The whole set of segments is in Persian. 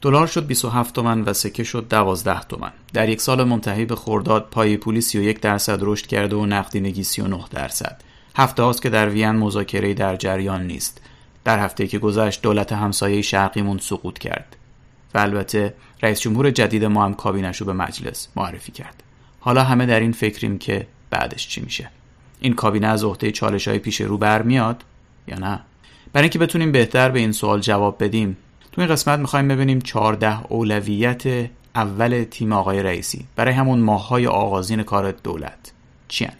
دلار شد 27 تومن و سکه شد 12 تومن. در یک سال منتهی به خرداد پای پولی 31 درصد رشد کرده و نقدینگی 39 درصد. هفته هاست که در وین مذاکره در جریان نیست. در هفته که گذشت دولت همسایه شرقیمون سقوط کرد. و البته رئیس جمهور جدید ما هم کابینش رو به مجلس معرفی کرد. حالا همه در این فکریم که بعدش چی میشه. این کابینه از عهده چالش های پیش رو برمیاد یا نه؟ برای اینکه بتونیم بهتر به این سوال جواب بدیم تو این قسمت می‌خوایم ببینیم 14 اولویت اول تیم آقای رئیسی. برای همون ماههای آغازین کار دولت. چیان؟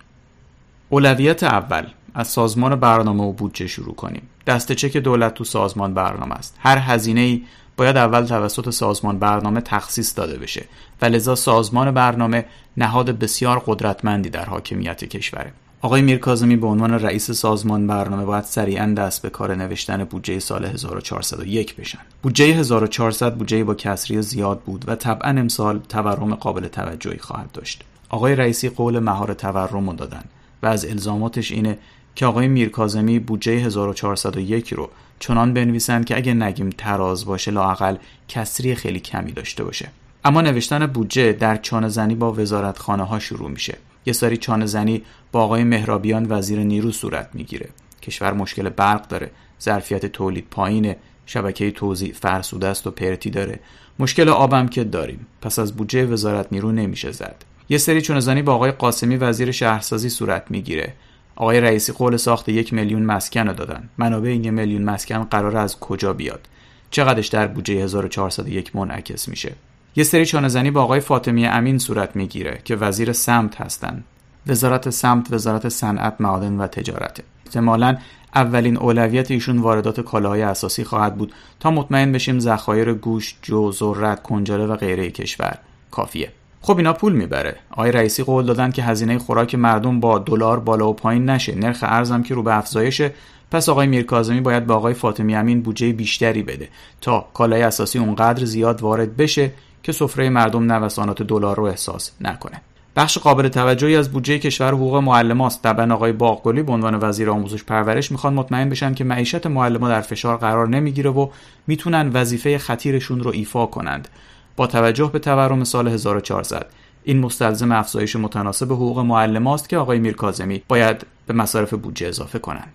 اولویت اول از سازمان برنامه و بودجه شروع کنیم. دسته چک دولت تو سازمان برنامه است. هر هزینه ای باید اول توسط سازمان برنامه تخصیص داده بشه و لذا سازمان برنامه نهاد بسیار قدرتمندی در حاکمیت کشوره. آقای میرکاظمی به عنوان رئیس سازمان برنامه باید سریعا دست به کار نوشتن بودجه سال 1401 بشن. بودجه 1400 بودجه با کسری زیاد بود و طبعا امسال تورم قابل توجهی خواهد داشت. آقای رئیسی قول مهار تورم رو دادن و از الزاماتش اینه که آقای میرکاظمی بودجه 1401 رو چنان بنویسن که اگه نگیم تراز باشه لاقل کسری خیلی کمی داشته باشه. اما نوشتن بودجه در چانه زنی با وزارتخانه ها شروع میشه یه سری چانه زنی با آقای مهرابیان وزیر نیرو صورت می‌گیره. کشور مشکل برق داره. ظرفیت تولید پایینه شبکه توزیع فرسوده است و پرتی داره. مشکل آبم که داریم. پس از بودجه وزارت نیرو نمیشه زد. یه سری چونه زنی با آقای قاسمی وزیر شهرسازی صورت می‌گیره. آقای رئیسی قول ساخت یک میلیون مسکن رو دادن. منابع این یک میلیون مسکن قرار از کجا بیاد؟ چقدرش در بودجه 1401 منعکس میشه؟ یه سری چانهزنی با آقای فاطمی امین صورت می‌گیره که وزیر سمت هستن. وزارت سمت وزارت صنعت معادن و تجارته احتمالا اولین اولویت ایشون واردات کالاهای اساسی خواهد بود تا مطمئن بشیم ذخایر گوشت، جو، ذرت، کنجاله و غیره کشور کافیه. خب اینا پول می‌بره. آقای رئیسی قول دادن که هزینه خوراک مردم با دلار بالا و پایین نشه. نرخ ارزم که رو به افزایشه پس آقای میرکاظمی باید به آقای فاطمی امین بودجه بیشتری بده تا کالای اساسی اونقدر زیاد وارد بشه که سفره مردم نوسانات دلار رو احساس نکنه بخش قابل توجهی از بودجه کشور حقوق معلماست طبعا آقای باغگلی به عنوان وزیر آموزش پرورش می‌خوان مطمئن بشن که معیشت معلما در فشار قرار نمی‌گیره و می‌تونن وظیفه خطیرشون رو ایفا کنند. با توجه به تورم سال 1400 این مستلزم افزایش متناسب حقوق معلماست که آقای میرکاظمی باید به مصارف بودجه اضافه کنند.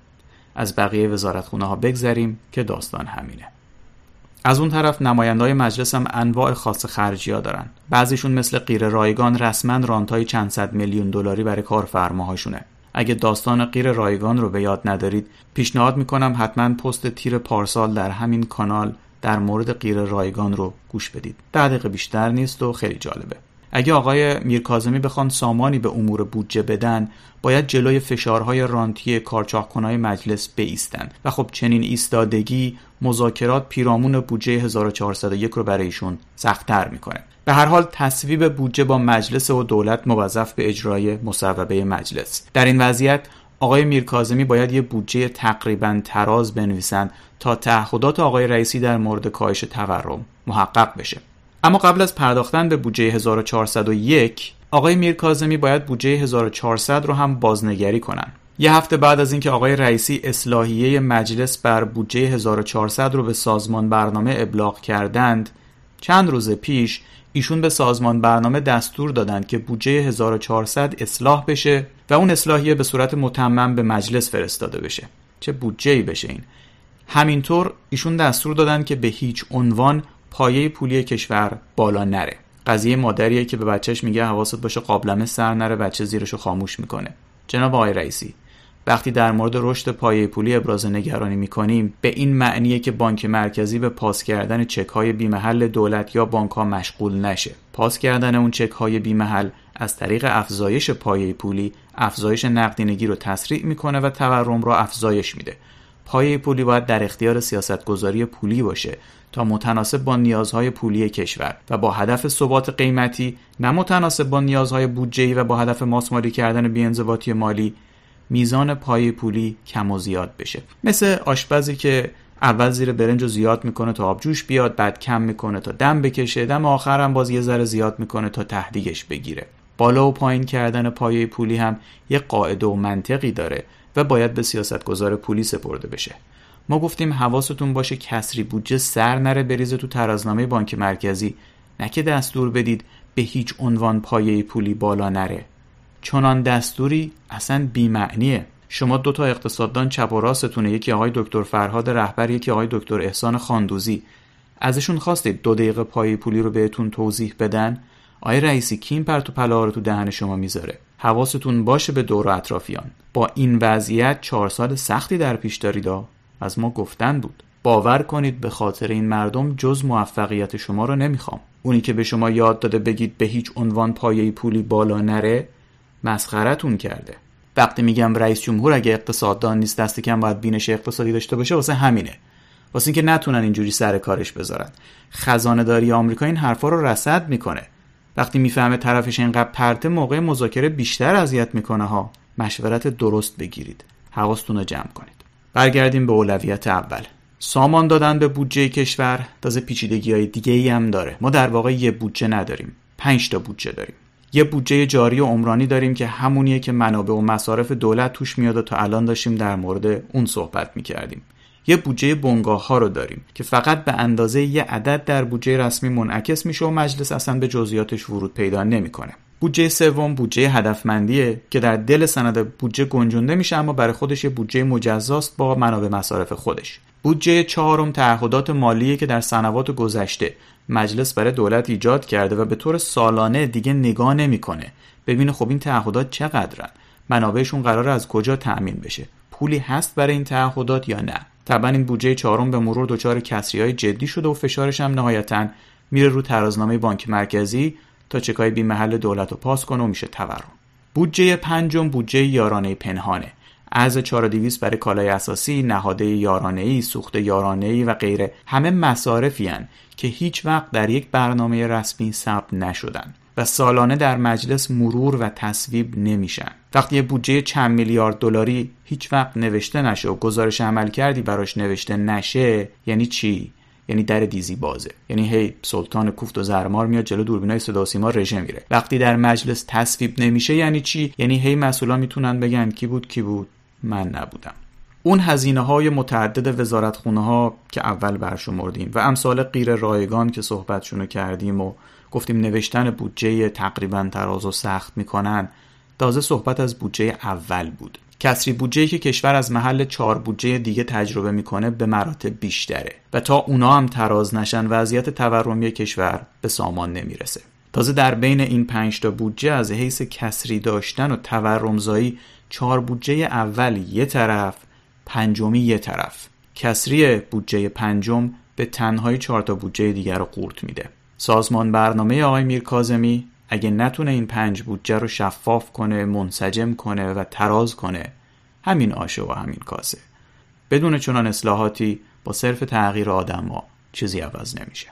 از بقیه وزارتخونه ها بگذریم که داستان همینه. از اون طرف نمایندای مجلس هم انواع خاص خرجی ها دارن. بعضیشون مثل غیر رایگان رسما رانتای چند صد میلیون دلاری برای کارفرماهاشونه. اگه داستان غیر رایگان رو به یاد ندارید پیشنهاد می‌کنم حتما پست تیر پارسال در همین کانال در مورد غیر رایگان رو گوش بدید. ده دقیقه بیشتر نیست و خیلی جالبه. اگه آقای میرکاظمی بخوان سامانی به امور بودجه بدن باید جلوی فشارهای رانتی کارچاخکنهای مجلس بیستن. و خب چنین ایستادگی مذاکرات پیرامون بودجه 1401 رو برایشون سختتر می‌کنه. به هر حال تصویب بودجه با مجلس و دولت موظف به اجرای مصوبه مجلس. در این وضعیت آقای میرکاظمی باید یه بودجه تقریبا تراز بنویسند تا تعهدات آقای رئیسی در مورد کاهش تورم محقق بشه. اما قبل از پرداختن به بودجه 1401 آقای میرکاظمی باید بودجه 1400 رو هم بازنگری کنن. یه هفته بعد از اینکه آقای رئیسی اصلاحیه مجلس بر بودجه 1400 رو به سازمان برنامه ابلاغ کردند چند روز پیش ایشون به سازمان برنامه دستور دادند که بودجه 1400 اصلاح بشه و اون اصلاحیه به صورت متمم به مجلس فرستاده بشه. چه بودجه بشه این؟ همینطور ایشون دستور دادن که به هیچ عنوان پایه پولی کشور بالا نره. قضیه مادریه که به بچهش میگه حواست باشه قابلمه سر نره بچه زیرشو خاموش می‌کنه. جناب آقای رئیسی وقتی در مورد رشد پایه پولی ابراز نگرانی می‌کنیم به این معنیه که بانک مرکزی به پاس کردن چک های بیمحل دولت یا بانک ها مشغول نشه. پاس کردن اون چک های بیمحل از طریق افزایش پایه پولی افزایش نقدینگی رو تسریع می‌کنه و تورم رو افزایش میده. پایه پولی باید در اختیار سیاستگذاری پولی باشه تا متناسب با نیازهای پولی کشور و با هدف ثبات قیمتی نه متناسب با نیازهای بودجه‌ای و با هدف ماسمالی کردن بی‌انضباطی مالی میزان پای پولی کم و زیاد بشه. مثل آشپزی که اول زیر برنج رو زیاد می‌کنه تا آبجوش بیاد بعد کم می‌کنه تا دم بکشه دم آخرم باز یه ذره زیاد می‌کنه تا تهدیگش بگیره. بالا و پایین کردن پایه پولی هم یه قاعده و منطقی داره و باید به سیاستگزار پولی سپرده بشه. ما گفتیم حواستون باشه کسری بودجه سر نره بریزه تو ترازنامه بانک مرکزی. نه که دستور بدید به هیچ عنوان پایه پولی بالا نره. چنان دستوری اصلا بیمعنیه. شما دو تا اقتصاددان چپ و راستتونه. یکی آقای دکتر فرهاد رهبر یکی آقای دکتر احسان خاندوزی. ازشون خواستید دو دقیقه پای پولی رو بهتون توضیح بدن. آقای رئیسی کیم پرت و پلا رو تو دهن شما می‌ذاره؟ حواستون باشه به دور و اطرافیان. با این وضعیت چهار سال سختی در پیش دارید از ما گفتن بود. باور کنید به خاطر این مردم جز موفقیت شما رو نمی‌خوام. اونی که به شما یاد داده بگید به هیچ عنوان پایه پولی بالا نره مسخرتون کرده. وقتی میگم رئیس جمهور اگه اقتصاددان نیست دست کم باید بینش اقتصادی داشته باشه واسه همینه. واسه اینکه نتونن اینجوری سر کارش بذارن. خزانه داری آمریکا این حرفا رو رصد می‌کنه. وقتی می‌فهمه طرفش اینقدر پرته موقع مذاکره بیشتر اذیت می‌کنه ها. مشورت درست بگیرید. حواستون رو جمع کنید. برگردیم به اولویت اول. سامان دادن به بودجه کشور. تازه پیچیدگی های دیگه ای هم داره. ما در واقع یه بودجه نداریم. پنج تا بودجه داریم. یه بودجه جاری و عمرانی داریم که همونیه که منابع و مصارف دولت توش میاد و تا الان داشتیم در مورد اون صحبت می‌کردیم. یه بودجه بنگاه ها رو داریم که فقط به اندازه یه عدد در بودجه رسمی منعکس میشه و مجلس اصلا به جزئیاتش ورود پیدا نمی‌کنه. بودجه سوم بودجه هدفمندیه که در دل سند بودجه گنجونده میشه اما برای خودش یه بودجه مجزاست با منابع مصارف خودش. بودجه چهارم تعهدات مالیه که در سنوات گذشته مجلس برای دولت ایجاد کرده و به طور سالانه دیگه نگاه نمی‌کنه. ببینه خب این تعهدات چقدرن. منابعشون قرار از کجا تأمین بشه؟ پولی هست برای این تعهدات یا نه؟ طبعا این بودجه چهارم به مرور دچار کسری های جدی شده و فشارش هم نهایتا میره رو ترازنامه بانک مرکزی تا چکای بی محل دولت رو پاس کنه و میشه تورم. بودجه پنجم بودجه یارانه پنهانه. از 4200 برای کالای اساسی، نهاده یارانه‌ای، سوخت یارانه‌ای و غیره همه مصارفی هن که هیچ وقت در یک برنامه رسمی ثبت نشدن و سالانه در مجلس مرور و تصویب نمیشن. وقتی بودجه چند میلیارد دلاری هیچ وقت نوشته نشه و گزارش عمل کردی براش نوشته نشه یعنی چی؟ یعنی در دیزی بازه یعنی هی سلطان کوفت و زرمار میاد جلو دوربینای صدا سیما رژه میره وقتی در مجلس تصویب نمیشه یعنی چی یعنی هی مسئولا می‌تونن بگن کی بود کی بود من نبودم. اون هزینه های متعدد وزارت خونه ها که اول برشمردیم و امثال غیر رایگان که صحبتشونو کردیم و گفتیم نوشتن بودجه تقریبا تراز و سخت می‌کنن تازه صحبت از بودجه اول بود. کسری بودجه که کشور از محل چهار بودجه دیگه تجربه می‌کنه به مراتب بیشتره و تا اونا هم تراز نشن وضعیت تورمی کشور به سامان نمی‌رسه. تازه در بین این پنج تا بودجه از حیث کسری داشتن و تورمزایی چهار بودجه اول یه طرف پنجمی یه طرف. کسری بودجه پنجم به تنهایی چهار تا بودجه دیگر رو قورت میده. سازمان برنامه آقای میر کازمی اگه نتونه این پنج بودجه رو شفاف کنه منسجم کنه و تراز کنه همین آشه و همین کاسه. بدون چنان اصلاحاتی با صرف تغییر آدم ها چیزی عوض نمیشه.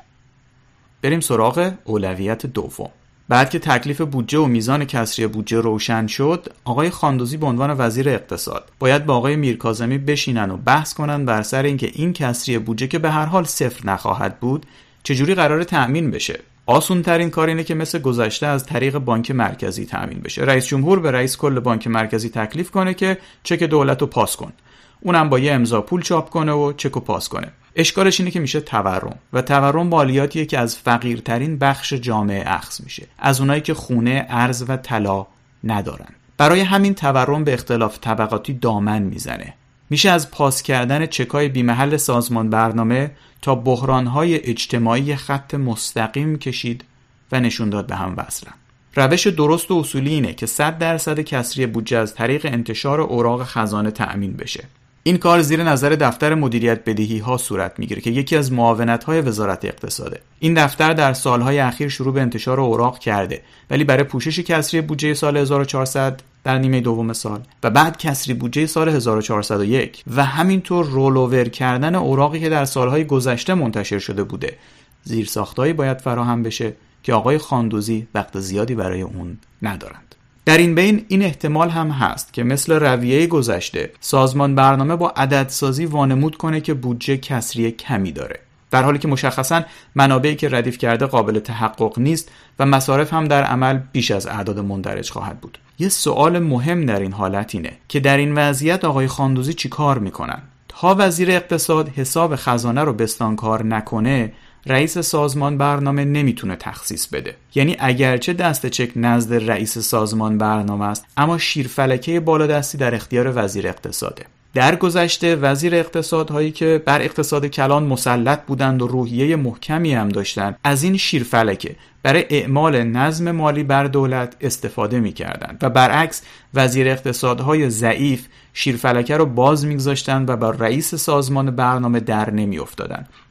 بریم سراغ اولویت دوم. بعد که تکلیف بودجه و میزان کسری بودجه روشن شد آقای خاندوزی به عنوان وزیر اقتصاد باید با آقای میرکازمی بشینن و بحث کنن بر سر اینکه این کسری بودجه که به هر حال صفر نخواهد بود چجوری قرار تأمین بشه. آسون ترین کار اینه که مثل گذشته از طریق بانک مرکزی تأمین بشه. رئیس جمهور به رئیس کل بانک مرکزی تکلیف کنه که چک دولت رو پاس کن. اونم با یه امضا پول چاپ کنه و چک و پاس کنه. اشکالش اینه که میشه تورم. و تورم مالیاتیه که از فقیرترین بخش جامعه اخذ میشه. از اونایی که خونه ارز و طلا ندارن. برای همین تورم به اختلاف طبقاتی دامن می‌زنه. میشه از پاس کردن چکای بیمحل سازمان برنامه تا بحرانهای اجتماعی خط مستقیم کشید و نشون داد به هم وصلن. روش درست و اصولی اینه که 100 درصد کسری بودجه از طریق انتشار اوراق خزانه تأمین بشه. این کار زیر نظر دفتر مدیریت بدهی ها صورت می‌گیره که یکی از معاونت های وزارت اقتصاده. این دفتر در سالهای اخیر شروع به انتشار اوراق کرده ولی برای پوشش کسری بودجه سال 1400 در نیمه دوم سال و بعد کسری بودجه سال 1401 و همینطور رولوور کردن اوراقی که در سالهای گذشته منتشر شده بوده. زیر باید فراهم بشه که آقای خاندوزی وقت زیادی برای اون ندارند در این بین این احتمال هم هست که مثل رویه گذشته سازمان برنامه با عددسازی وانمود کنه که بودجه کسری کمی داره. در حالی که مشخصا منابعی که ردیف کرده قابل تحقق نیست و مصارف هم در عمل بیش از اعداد مندرج خواهد بود. یه سوال مهم در این حالت اینه که در این وضعیت آقای خاندوزی چی کار می‌کنن؟ تا وزیر اقتصاد حساب خزانه رو بستانکار نکنه رئیس سازمان برنامه نمی‌تونه تخصیص بده. یعنی اگرچه دست چک نزد رئیس سازمان برنامه است اما شیرفلکه بالادستی در اختیار وزیر اقتصاده. در گذشته وزیر اقتصادهایی که بر اقتصاد کلان مسلط بودند و روحیه محکمی هم داشتند از این شیرفلکه برای اعمال نظم مالی بر دولت استفاده می کردند و برعکس وزیر اقتصادهای ضعیف شیرفلکه رو باز میگذاشتند و با رئیس سازمان برنامه در نمی.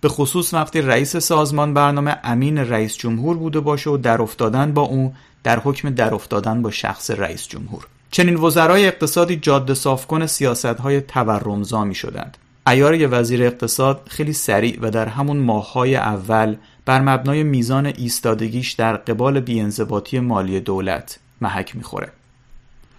به خصوص وقتی رئیس سازمان برنامه امین رئیس جمهور بوده باشه و در افتادن با اون در حکم در افتادن با شخص رئیس جمهور چنین وزرای اقتصادی جاده صافکن سیاست های تورمزا می شدند. ایار وزیر اقتصاد خیلی سریع و در همون ماههای اول بر مبنای میزان ایستادگیش در قبال بیانضباطی مالی دولت محک می‌خوره.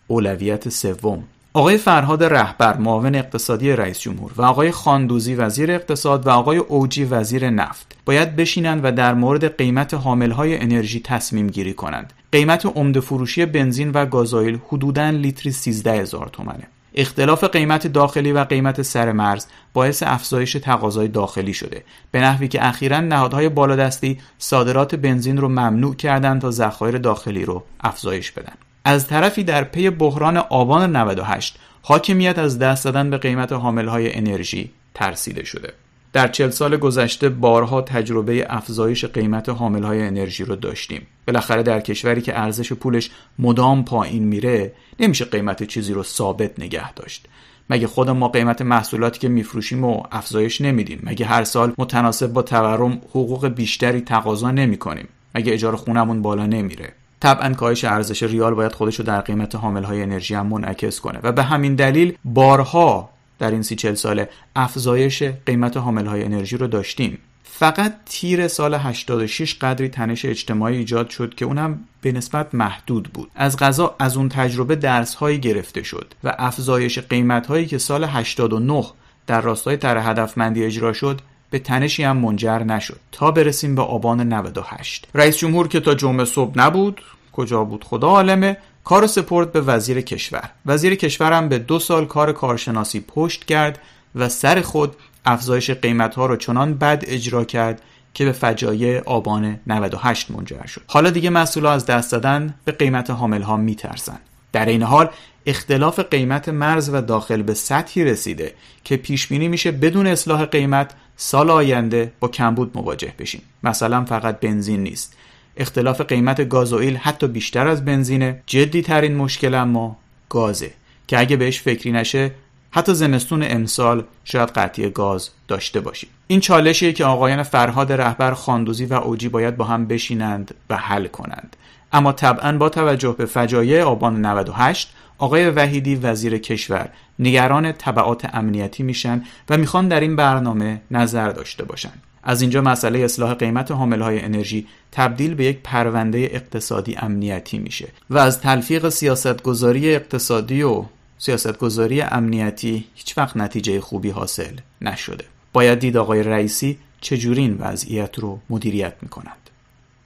اولویت سوم آقای فرهاد رهبر معاون اقتصادی رئیس جمهور و آقای خاندوزی وزیر اقتصاد و آقای اوجی وزیر نفت باید بشینند و در مورد قیمت حاملهای انرژی تصمیم گیری کنند. قیمت عمده فروشی بنزین و گازوئیل حدوداً لیتری 13 هزار تومنه. اختلاف قیمت داخلی و قیمت سر مرز باعث افزایش تقاضای داخلی شده به نحوی که اخیرا نهادهای بالادستی صادرات بنزین رو ممنوع کردند تا ذخایر داخلی رو افزایش بدن از طرفی در پی بحران آبان 98 حاکمیت از دست دادن به قیمت حاملهای انرژی ترسیده شده. در چل سال گذشته بارها تجربه افزایش قیمت حاملهای انرژی رو داشتیم. بالاخره در کشوری که ارزش پولش مدام پایین میره نمیشه قیمت چیزی رو ثابت نگه داشت. مگه خود ما قیمت محصولاتی که میفروشیم و افزایش نمیدیم؟ مگه هر سال متناسب با تورم حقوق بیشتری تقاضا نمی‌کنیم؟ مگه اجاره خونمون بالا نمیره؟ طبعا کاهش ارزش ریال باید خودش رو در قیمت حامل های انرژی هم منعکس کنه و به همین دلیل بارها در این سی چل ساله افزایش قیمت حامل های انرژی رو داشتیم. فقط تیر سال 86 قدری تنش اجتماعی ایجاد شد که اونم به نسبت محدود بود. از غذا از اون تجربه درس هایی گرفته شد و افزایش قیمت هایی که سال 89 در راستای طرح هدفمندی اجرا شد به تنشی هم منجر نشد. تا برسیم به آبان 98 رئیس جمهور که تا جمعه صبح نبود کجا بود؟ خدا عالمه. کار سپرد به وزیر کشور. وزیر کشور هم به دو سال کار کارشناسی پشت کرد و سر خود افزایش قیمت ها رو چنان بد اجرا کرد که به فجایع آبان 98 منجر شد. حالا دیگه مسئولا از دست دادن به قیمت حامل ها میترسن. در این حال اختلاف قیمت مرز و داخل به سطحی رسیده که پیش بینی میشه بدون اصلاح قیمت سال آینده با کمبود مواجه بشیم. مثلا فقط بنزین نیست. اختلاف قیمت گازوئیل حتی بیشتر از بنزینه. جدی ترین مشکل اما گازه که اگه بهش فکری نشه حتی زمستون امسال شاید قطعی گاز داشته باشیم. این چالشیه که آقایان فرهاد رهبر خاندوزی و اوجی باید با هم بشینند و حل کنند. اما طبعا با توجه به فجایع آبان 98 آقای وحیدی وزیر کشور نگران طبعات امنیتی میشن و می‌خوان در این برنامه نظر داشته باشن. از اینجا مسئله اصلاح قیمت های انرژی تبدیل به یک پرونده اقتصادی امنیتی میشه و از تلفیق سیاستگذاری اقتصادی و سیاستگذاری امنیتی هیچ وقت نتیجه خوبی حاصل نشده. باید دید آقای رئیسی چجوری این وضعیت رو مدیریت می‌کنند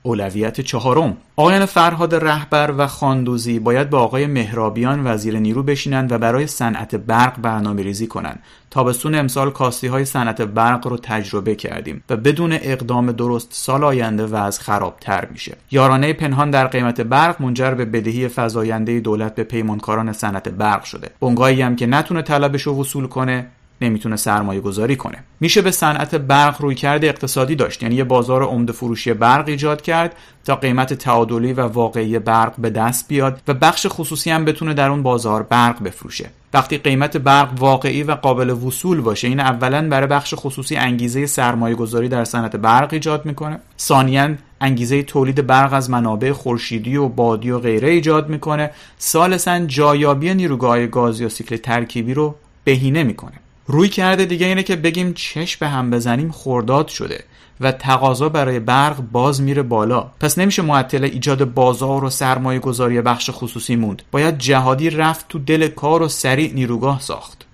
اولویت چهارم. آقایان فرهاد رهبر و خاندوزی باید با آقای مهرابیان وزیر نیرو بشینند و برای صنعت برق برنامه ریزی کنند. تابستون امسال کاستی های صنعت برق رو تجربه کردیم و بدون اقدام درست سال آینده وضع خرابتر میشه. یارانه پنهان در قیمت برق منجر به بدهی فزاینده دولت به پیمانکاران صنعت برق شده. بنگاهی هم که نتونه طلبش رو وصول کنه نمی‌تونه سرمایه گذاری کنه. میشه به صنعت برق روی کرده اقتصادی داشت. یعنی یه بازار عمده فروشی برق ایجاد کرد تا قیمت تعادلی و واقعی برق به دست بیاد و بخش خصوصی هم بتونه در اون بازار برق بفروشه. وقتی قیمت برق واقعی و قابل وصول باشه این اولا برای بخش خصوصی انگیزه سرمایه گذاری در صنعت برق ایجاد می‌کنه. ثانیا انگیزه تولید برق از منابع خورشیدی و بادی و غیره ایجاد می‌کنه. ثالثا جایابی نیروگاه گازی یا سیکل ترکیبی رو بهینه می‌کنه. روی کرده دیگه اینه که بگیم چش به هم بزنیم خورداد شده و تقاضا برای برق باز میره بالا. پس نمیشه معطل ایجاد بازار و سرمایه گذاری بخش خصوصی موند. باید جهادی رفت تو دل کار و سریع نیروگاه ساخت.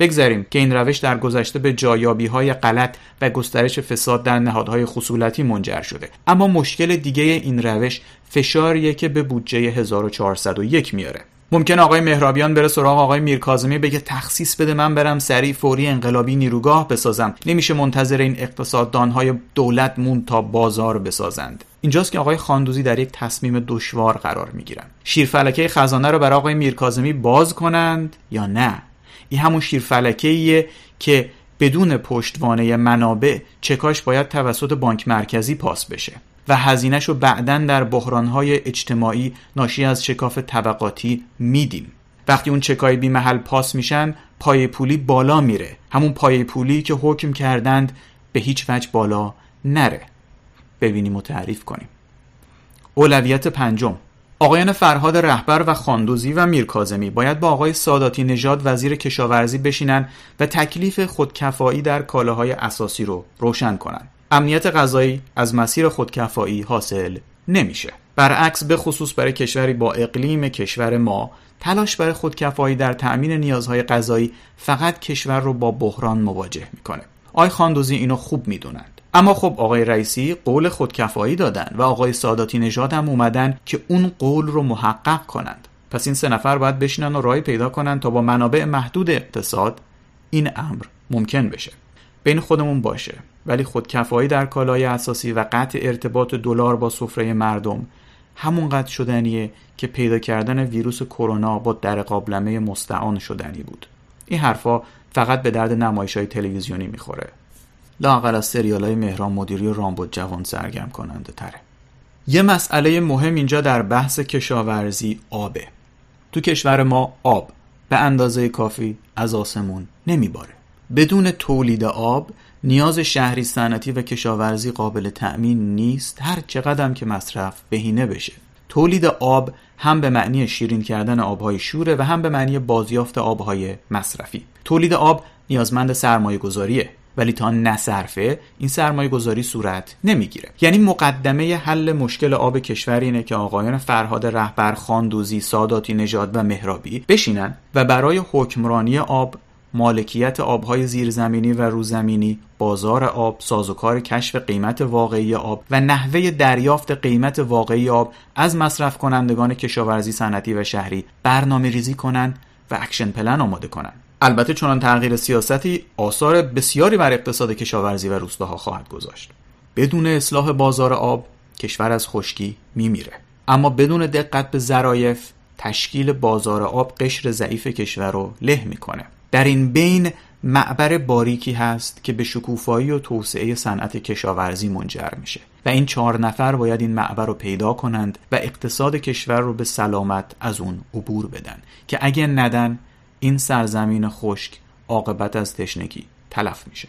بگذاریم که این روش در گذشته به جایابی های غلط و گسترش فساد در نهادهای خصولتی منجر شده. اما مشکل دیگه این روش فشاریه که به بودجه 1401 میاره. ممکن آقای مهرابیان بره سراغ آقای میرکاظمی بگه تخصیص بده من برم سریع فوری انقلابی نیروگاه بسازم. نمیشه منتظر این اقتصاددانهای دولت مون تا بازار بسازند. اینجاست که آقای خاندوزی در یک تصمیم دشوار قرار می‌گیرن. شیرفلکه خزانه رو برای آقای میرکاظمی باز کنند یا نه؟ این همون شیرفلکه که بدون پشتوانه منابع چکاش باید توسط بانک مرکزی پاس بشه. و هزینهش رو بعدا در بحرانهای اجتماعی ناشی از شکاف طبقاتی میدیم. وقتی اون چکای بی محل پاس میشن پای پولی بالا میره. همون پای پولی که حکم کردند به هیچ وجه بالا نره. ببینیم و تعریف کنیم. اولویت پنجم. آقایان فرهاد رهبر و خاندوزی و میرکازمی باید با آقای ساداتی نژاد وزیر کشاورزی بشینن و تکلیف خودکفایی در کالاهای اساسی رو روشن کنند. امنیت غذایی از مسیر خودکفایی حاصل نمیشه. برعکس به خصوص برای کشوری با اقلیم کشور ما تلاش برای خودکفایی در تأمین نیازهای غذایی فقط کشور رو با بحران مواجه می‌کنه. آقای خاندوزی اینو خوب می‌دونند. اما خب آقای رئیسی قول خودکفایی دادن و آقای ساداتی نژاد هم اومدن که اون قول رو محقق کنند پس این سه نفر باید بشینن و راهی پیدا کنند تا با منابع محدود اقتصاد این امر ممکن بشه بین خودمون باشه ولی خودکفایی در کالای اساسی و قطع ارتباط دلار با سفره مردم همون قطع شدنیه که پیدا کردن ویروس کرونا با در قابلمه مستعان شدنی بود. این حرفا فقط به درد نمایش های تلویزیونی می‌خوره. لاقل از سریال های مهران مدیری و رامبد جوان سرگرم کننده تره. یه مسئله مهم اینجا در بحث کشاورزی آبه. تو کشور ما آب به اندازه کافی از آسمون نمیباره. بدون تولید آب نیاز شهری صنعتی و کشاورزی قابل تأمین نیست. هر چقدر که مصرف بهینه بشه. تولید آب هم به معنی شیرین کردن آبهای شوره و هم به معنی بازیافت آبهای مصرفی. تولید آب نیازمند سرمایه گذاریه ولی تا نصرفه این سرمایه گذاری صورت نمی‌گیره. یعنی مقدمه حل مشکل آب کشور اینه که آقایان فرهاد رهبر خاندوزی ساداتی نژاد و مهرابی بشینن و برای حکمرانی آب مالکیت آبهای زیرزمینی و روزمینی، بازار آب، سازوکار کشف قیمت واقعی آب و نحوه دریافت قیمت واقعی آب از مصرف کنندگان کشاورزی صنعتی و شهری برنامه ریزی کنند و action plan آماده کنند. البته چنان تغییر سیاستی آثار بسیاری بر اقتصاد کشاورزی و روستاها خواهد گذاشت. بدون اصلاح بازار آب کشور از خشکی میمیره. اما بدون دقت به ظرایف تشکیل بازار آب قشر ضعیف کشور رو له می‌کنه. در این بین معبر باریکی هست که به شکوفایی و توسعه صنعت کشاورزی منجر میشه و این چهار نفر باید این معبر رو پیدا کنند و اقتصاد کشور رو به سلامت از اون عبور بدن که اگه ندن این سرزمین خشک عاقبت از تشنگی تلف میشه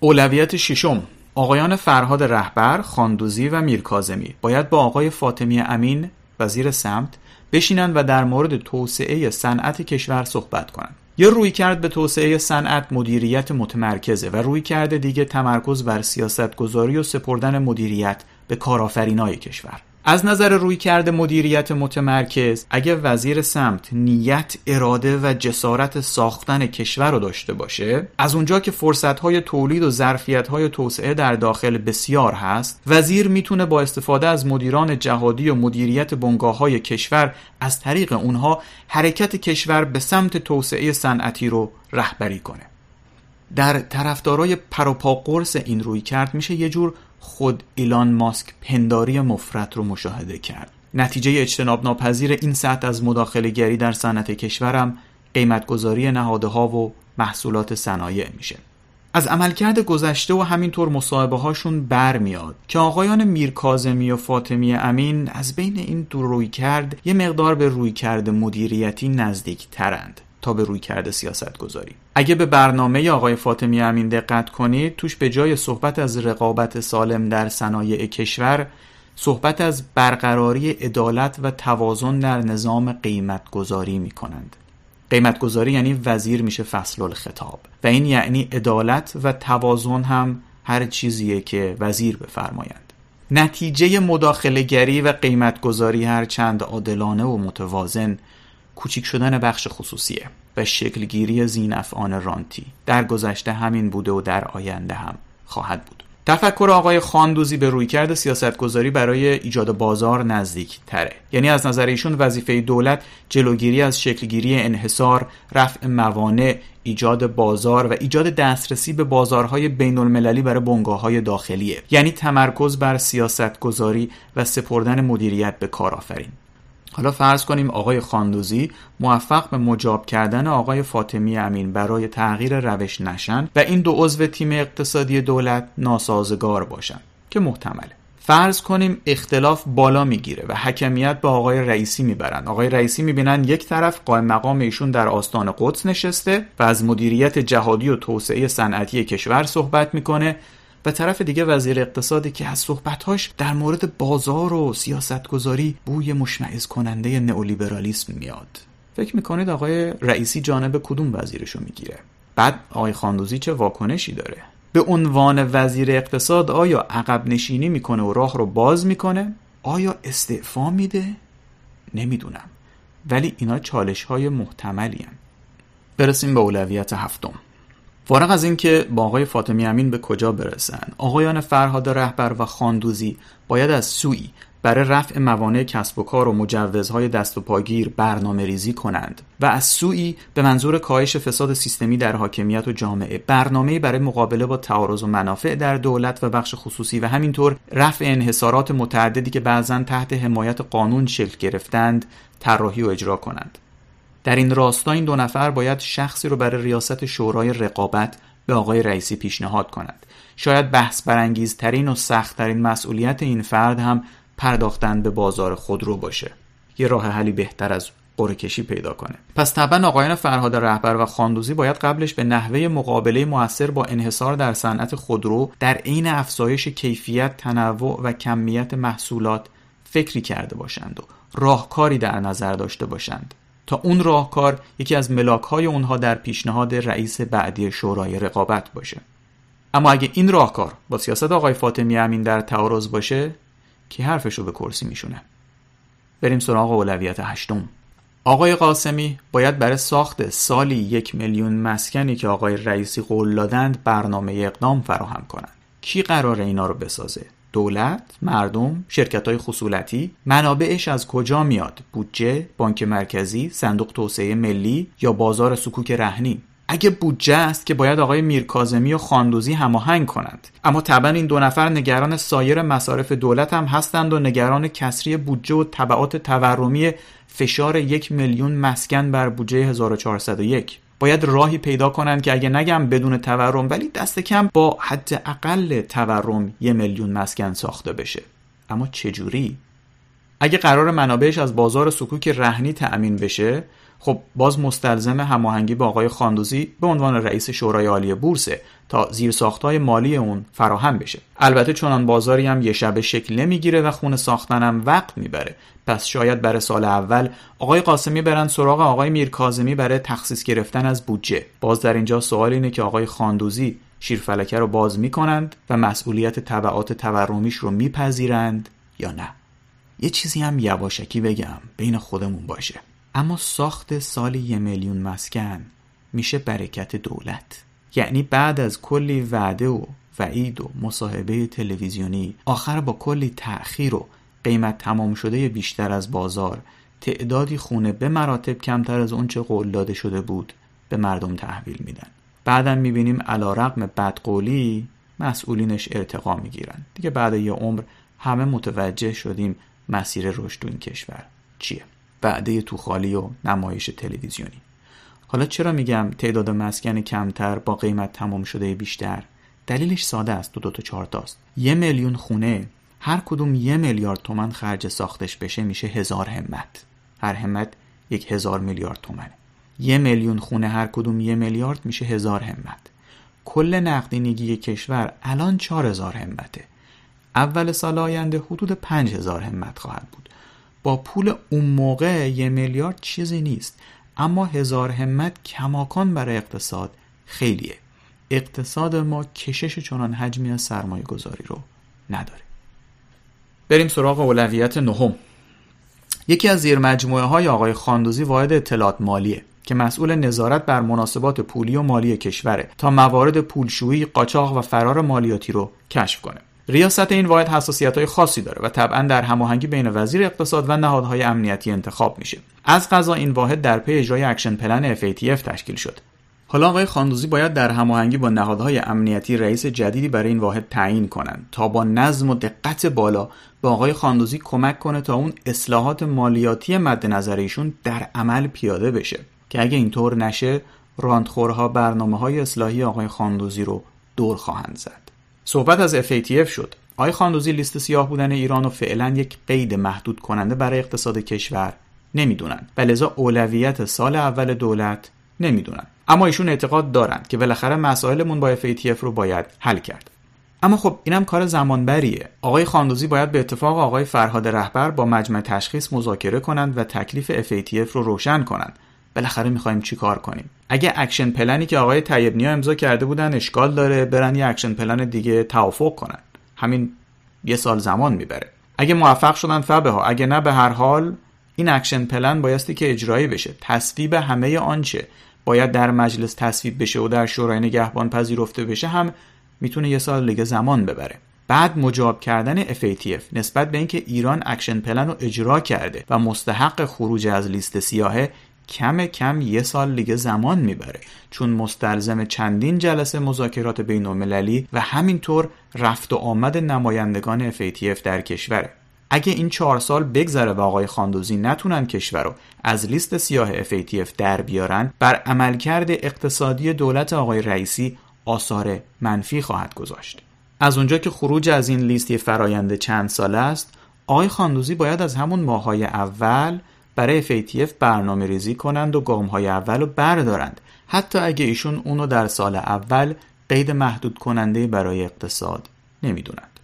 اولویت ششم آقایان فرهاد رهبر، خاندوزی و میرکازمی باید با آقای فاطمی امین وزیر سمت بشینن و در مورد توسعه صنعت کشور صحبت کنند. یه روی کرد به توسعه صنعت مدیریت متمرکزه و روی کرده دیگه تمرکز بر سیاست گذاری و سپردن مدیریت به کارآفرینای کشور. از نظر روی کرده مدیریت متمرکز اگه وزیر سمت نیت اراده و جسارت ساختن کشور رو داشته باشه از اونجا که فرصتهای تولید و ظرفیتهای توسعه در داخل بسیار هست وزیر می‌تونه با استفاده از مدیران جهادی و مدیریت بنگاه های کشور از طریق اونها حرکت کشور به سمت توسعه صنعتی رو رهبری کنه. در طرفدارای پروپا قرص این روی کرد میشه یه جور خود ایلان ماسک پنداری مفرد رو مشاهده کرد. نتیجه اجتناب ناپذیر این سطح از مداخله گری در صنعت کشورم قیمتگذاری ها و محصولات صنایع میشه. از عملکرد گذشته و همینطور مصاحبه هاشون برمیاد که آقایان میرکازمی و فاطمی امین از بین این دو روی کرد یه مقدار به روی کرد مدیریتی نزدیک ترند تا به روی کرده سیاست گذاری اگه به برنامه آقای فاطمی امین دقت کنید توش به جای صحبت از رقابت سالم در صنایع کشور صحبت از برقراری عدالت و توازن در نظام قیمت گذاری می کنند قیمت گذاری یعنی وزیر میشه فصل الخطاب و این یعنی عدالت و توازن هم هر چیزیه که وزیر بفرمایند. نتیجه مداخله گری و قیمت گذاری هر چند عادلانه و متوازن کوچیک شدن بخش خصوصیه و شکلگیری زینفعان رانتی. در گذشته همین بوده و در آینده هم خواهد بود. تفکر آقای خاندوزی به رویکرد سیاستگذاری برای ایجاد بازار نزدیک تره یعنی از نظر ایشون وظیفه دولت جلوگیری از شکلگیری انحصار رفع موانع ایجاد بازار و ایجاد دسترسی به بازارهای بین المللی برای بنگاه داخلیه. یعنی تمرکز بر سیاستگذاری و سپردن مدیریت به کارآفرین. حالا فرض کنیم آقای خاندوزی موفق به مجاب کردن آقای فاطمی امین برای تغییر روش نشن و این دو عضو تیم اقتصادی دولت ناسازگار باشند که محتمله. فرض کنیم اختلاف بالا می‌گیره و حکمیت به آقای رئیسی می‌برند آقای رئیسی می‌بینن یک طرف قائم مقام ایشون در آستان قدس نشسته و از مدیریت جهادی و توسعه صنعتی کشور صحبت می‌کنه و طرف دیگه وزیر اقتصادی که از صحبتاش در مورد بازار و سیاستگذاری بوی مشمعز کننده نئولیبرالیسم میاد. فکر می‌کنید آقای رئیسی جانب کدوم وزیرشو می‌گیره؟ بعد آقای خاندوزی چه واکنشی داره؟ به عنوان وزیر اقتصاد آیا عقب نشینی می‌کنه و راه رو باز می‌کنه؟ آیا استعفا میده؟ نمی‌دونم. ولی اینا چالش های محتملی هم. برسیم به اولویت هفتم. فارغ از اینکه با آقای فاطمی امین به کجا برسن آقایان فرهاد رهبر و خاندوزی باید از سوی برای رفع موانع کسب و کار و مجوزهای دست و پاگیر برنامه ریزی کنند و از سوی به منظور کاهش فساد سیستمی در حاکمیت و جامعه برنامه برای مقابله با تعارض و منافع در دولت و بخش خصوصی و همینطور رفع انحصارات متعددی که بعضا تحت حمایت قانون شکل گرفتند طراحی و اجرا کنند. در این راستا این دو نفر باید شخصی رو برای ریاست شورای رقابت به آقای رئیسی پیشنهاد کنند. شاید بحث برانگیزترین و سختترین مسئولیت این فرد هم پرداختن به بازار خودرو باشه. یه راه حلی بهتر از قرعه کشی پیدا کنه. پس طبعا آقایان فرهاد رهبر و خاندوزی باید قبلش به نحوه مقابله موثر با انحصار در صنعت خودرو در عین افزایش کیفیت تنوع و کمیت محصولات فکری کرده باشند و راهکاری در نظر داشته باشند. تا اون راهکار یکی از ملاک های اونها در پیشنهاد رئیس بعدی شورای رقابت باشه. اما اگه این راهکار با سیاست آقای فاطمی امین در تعارض باشه که حرفش رو به کرسی میشونه؟ بریم سراغ اولویت هشتم. آقای قاسمی باید برای ساخت سالی یک میلیون مسکنی که آقای رئیسی قول دادند برنامه اقدام فراهم کنند. کی قرار اینا رو بسازه؟ دولت، مردم، شرکت های خصولتی منابعش از کجا میاد؟ بودجه، بانک مرکزی، صندوق توسعه ملی یا بازار سکوک رهنی؟ اگه بودجه است که باید آقای میرکازمی و خاندوزی هماهنگ کنند اما طبعا این دو نفر نگران سایر مصارف دولت هم هستند و نگران کسری بودجه و طبعات تورمی فشار یک میلیون مسکن بر بودجه 1401 باید راهی پیدا کنند که اگه نگم بدون تورم ولی دست کم با حد اقل تورم یه میلیون مسکن ساخته بشه اما چجوری؟ اگه قرار منابعش از بازار سکوک رهنی تأمین بشه خب باز مستلزم هماهنگی با آقای خاندوزی به عنوان رئیس شورای عالی بورسه تا زیرساختهای مالی اون فراهم بشه. البته چنان بازاری هم یه شبه شکل نمی‌گیره و خونه ساختنم وقت می‌بره. پس شاید برای سال اول آقای قاسمی برن سراغ آقای میرکازمی برای تخصیص گرفتن از بودجه. باز در اینجا سوال اینه که آقای خاندوزی شیرفلکه رو باز می‌کنند و مسئولیت تبعات تورمیش رو میپذیرند یا نه؟ یه چیزی هم یواشکی بگم بین خودمون باشه. اما ساخت سالی یه میلیون مسکن میشه برکت دولت. یعنی بعد از کلی وعده و وعید و مصاحبه تلویزیونی آخر با کلی تأخیر و قیمت تمام شده بیشتر از بازار تعدادی خونه به مراتب کمتر از اونچه قول داده شده بود به مردم تحویل میدن. بعدم می‌بینیم علا رقم بدقولی مسئولینش ارتقا می‌گیرن. دیگه بعد یه عمر همه متوجه شدیم مسیر رشد این کشور چیه. وعده توخالی و نمایش تلویزیونی. حالا چرا میگم تعداد مسکن کمتر با قیمت تمام شده بیشتر؟ دلیلش ساده است دو دو تا چهار تاست. یه میلیون خونه هر کدوم یه میلیارد تومن خرج ساختش بشه میشه هزار همت. هر همت یک هزار میلیارد تومنه. یه میلیون خونه هر کدوم یه میلیارد میشه هزار همت. کل نقدینگی کشور الان چهار هزار همته. اول سال آینده حدود پنج هزار همت خواهد بود. با پول اون موقع یه میلیارد چیزی نیست. اما هزار همت کماکان برای اقتصاد خیلیه. اقتصاد ما کشش چنان حجمی از سرمایه گذاری رو نداره. بریم سراغ اولویت نهم. یکی از زیر مجموعه های آقای خاندوزی واحد اطلاعات مالیه که مسئول نظارت بر مناسبات پولی و مالی کشوره تا موارد پولشویی، قاچاق و فرار مالیاتی رو کشف کنه. ریاست این واحد حساسیت های خاصی داره و طبعا در هماهنگی بین وزیر اقتصاد و نهادهای امنیتی انتخاب میشه. از قضا این واحد در پی اجرای action plan FATF تشکیل شد. حالا آقای خاندوزی باید در هماهنگی با نهادهای امنیتی رئیس جدیدی برای این واحد تعیین کنند تا با نظم و دقت بالا به آقای خاندوزی کمک کنه تا اون اصلاحات مالیاتی مد نظر ایشون در عمل پیاده بشه که اگه اینطور نشه رانت‌خورها برنامه های اصلاحی آقای خاندوزی رو دور خواهند زد صحبت از FATF شد. آقای خاندوزی لیست سیاه بودن ایران و فعلا یک قید محدود کننده برای اقتصاد کشور نمی‌دونن و لذا اولویت سال اول دولت نمی‌دونن اما ایشون اعتقاد دارند که بالاخره مسائلمون با FATF رو باید حل کرد. اما خب اینم کار زمانبریه. آقای خاندوزی باید به اتفاق آقای فرهاد رهبر با مجمع تشخیص مذاکره کنند و تکلیف FATF رو روشن کنند. بالاخره می‌خوایم چی کار کنیم؟ اگه action plan ی که آقای طیب امضا کرده بودن اشکال داره برن یه action plan دیگه توافق کنن. همین یه سال زمان می‌بره. اگه موفق شدن فبها اگه نه به هر حال این action plan بایستی که اجرایی بشه. تصویب همه آنچه. باید در مجلس تصویب بشه و در شورای نگهبان پذیرفته بشه هم می‌تونه یه سال دیگه زمان ببره. بعد مجاب کردن FATF نسبت به اینکه ایران action plan رو اجرا کرده و مستحق خروج از لیست سیاهه کم کم یه سال دیگه زمان می‌بره. چون مستلزم چندین جلسه مذاکرات بین المللی و همینطور رفت و آمد نمایندگان FATF در کشوره. اگه این چهار سال بگذره و آقای خاندوزی نتونن کشور رو از لیست سیاه FATF در بیارن بر عملکرد اقتصادی دولت آقای رئیسی آثار منفی خواهد گذاشت. از اونجا که خروج از این لیست فرایند چند ساله است آقای خاندوزی باید از همون ماهای اول برای FATF برنامه ریزی کنند و گام های اول رو بردارند. حتی اگه ایشون اونو در سال اول قید محدود کننده برای اقتصاد نمی‌دونند.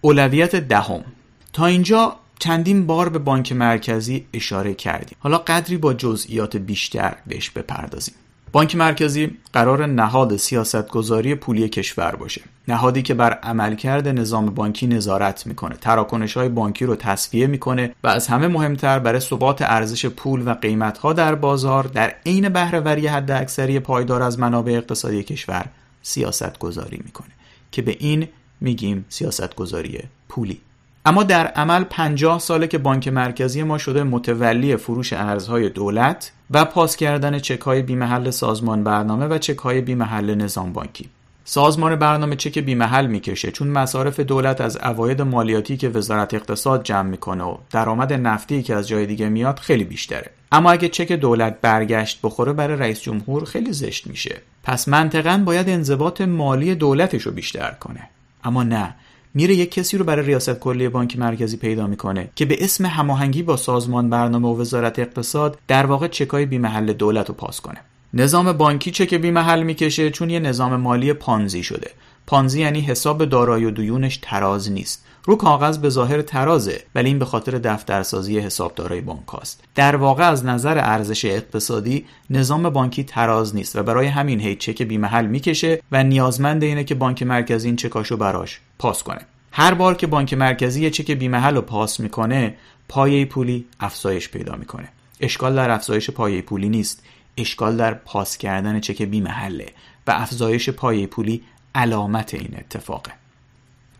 اولویت دهم. تا اینجا چندین بار به بانک مرکزی اشاره کردیم. حالا قدری با جزئیات بیشتر بهش بپردازیم. بانک مرکزی قرار نهاد سیاستگذاری پولی کشور باشه. نهادی که بر عملکرد نظام بانکی نظارت می‌کنه. تراکنش های بانکی رو تصفیه می‌کنه و از همه مهمتر برای ثبات ارزش پول و قیمت ها در بازار در عین بهرهوری حد اکثری پایدار از منابع اقتصادی کشور سیاست گذاری می‌کنه. که به این میگیم سیاست گذاری پولی. اما در عمل 50 ساله که بانک مرکزی ما شده متولی فروش ارزهای دولت و پاس کردن چک های بیمحل سازمان برنامه و چک های بیمحل نظام بانکی. سازمان برنامه چک بیمحل می‌کشه چون مصارف دولت از اواید مالیاتی که وزارت اقتصاد جمع می‌کنه و درآمد نفتی که از جای دیگه میاد خیلی بیشتره. اما اگه چک دولت برگشت بخوره برای رئیس جمهور خیلی زشت میشه. پس منطقا باید انضباط مالی دولتش رو بیشتر کنه. اما نه میره یک کسی رو برای ریاست کلی بانک مرکزی پیدا می‌کنه که به اسم هماهنگی با سازمان برنامه و وزارت اقتصاد در واقع چکای بی محل دولت رو پاس کنه. نظام بانکی چک بی محل می‌کشه؟ چون یه نظام مالی پانزی شده. پانزی یعنی حساب دارایی و دیونش تراز نیست. رو کاغذ به ظاهر ترازه ولی این به خاطر دفترسازی حسابدارای بانک هاست. در واقع از نظر ارزش اقتصادی نظام بانکی تراز نیست و برای همین هی چک بیمحل می‌کشه و نیازمند اینه که بانک مرکزی این چکاشو براش پاس کنه. هر بار که بانک مرکزی یه چک بیمحل رو پاس می‌کنه پایه پولی افزایش پیدا می‌کنه. اشکال در افزایش پایه پولی نیست. اشکال در پاس کردن چک بیمحله و افزایش پایه پولی علامت این اتفاقه.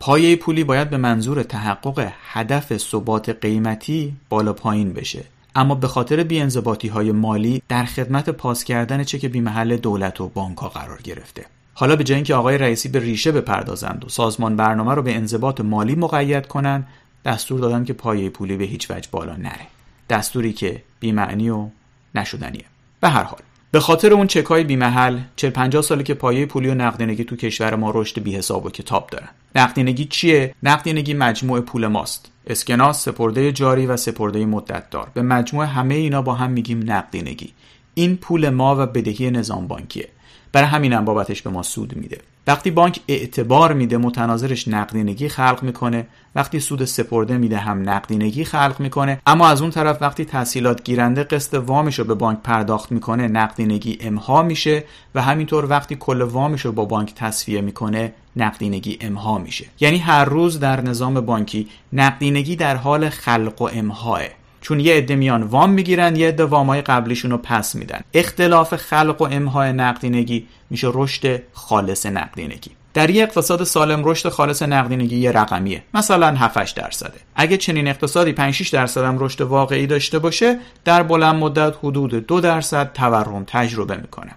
پایه پولی باید به منظور تحقق هدف ثبات قیمتی بالا پایین بشه. اما به خاطر بیانضباطی های مالی در خدمت پاس کردن چک بیمحل دولت و بانک قرار گرفته. حالا به جای اینکه آقای رئیسی به ریشه بپردازند و سازمان برنامه رو به انضباط مالی مقید کنند دستور دادن که پایه پولی به هیچ وجه بالا نره. دستوری که بیمعنی و نشدنیه. به هر حال. به خاطر اون چکای بیمحل 40 50 ساله که پایه پولی و نقدینگی تو کشور ما رشد بی حساب و کتاب دارن نقدینگی چیه؟ نقدینگی مجموع پول ماست. اسکناس سپرده جاری و سپرده مدت دار به مجموع همه اینا با هم میگیم نقدینگی. این پول ما و بدهی نظام بانکیه. برای همینم بابتش به ما سود میده. وقتی بانک اعتبار میده متناظرش نقدینگی خلق می‌کنه وقتی سود سپرده میده هم نقدینگی خلق می‌کنه اما از اون طرف وقتی تحصیلات گیرنده قسط وامش رو به بانک پرداخت می‌کنه نقدینگی امها میشه و همینطور وقتی کل وامش رو با بانک تصفیه می‌کنه نقدینگی امها میشه. یعنی هر روز در نظام بانکی نقدینگی در حال خلق و امهاه. چون یه عده میان وام می‌گیرن یه عده وامای قبلیشون رو پس میدن. اختلاف خلق و امهای نقدینگی میشه رشد خالص نقدینگی. در یک اقتصاد سالم رشد خالص نقدینگی یه رقمیه. مثلا 7 درصده. اگه چنین اقتصادی 5 6 درصد هم رشد واقعی داشته باشه در بلند مدت حدود 2 درصد تورم تجربه می‌کنه.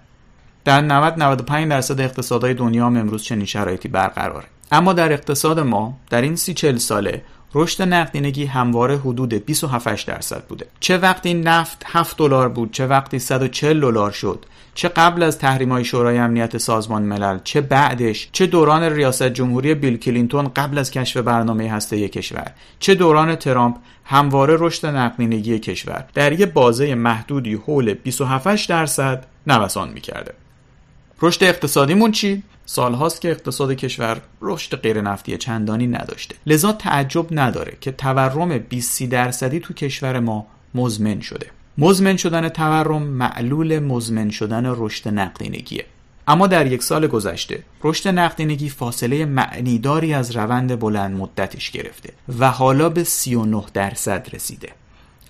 در 90 95 درصد اقتصادهای دنیا هم امروز چنین شرایطی برقراره. اما در اقتصاد ما در این سی چل ساله رشد نقدینگی همواره حدود 27 درصد بوده. چه وقتی نفت 7 دلار بود چه وقتی 140 دلار شد چه قبل از تحریم های شورای امنیت سازمان ملل چه بعدش چه دوران ریاست جمهوری بیل کلینتون قبل از کشف برنامه هسته کشور چه دوران ترامپ همواره رشد نقدینگی کشور. در یک بازه محدودی حول 27 درصد نوسان می‌کرده. رشد اقتصادیمون چی؟ سالهاست که اقتصاد کشور رشد غیر نفتی چندانی نداشته. لذا تعجب نداره که تورم 20 درصدی تو کشور ما مزمن شده. مزمن شدن تورم معلول مزمن شدن رشد نقدینگیه. اما در یک سال گذشته رشد نقدینگی فاصله معنیداری از روند بلند مدتش گرفته و حالا به 39 درصد رسیده.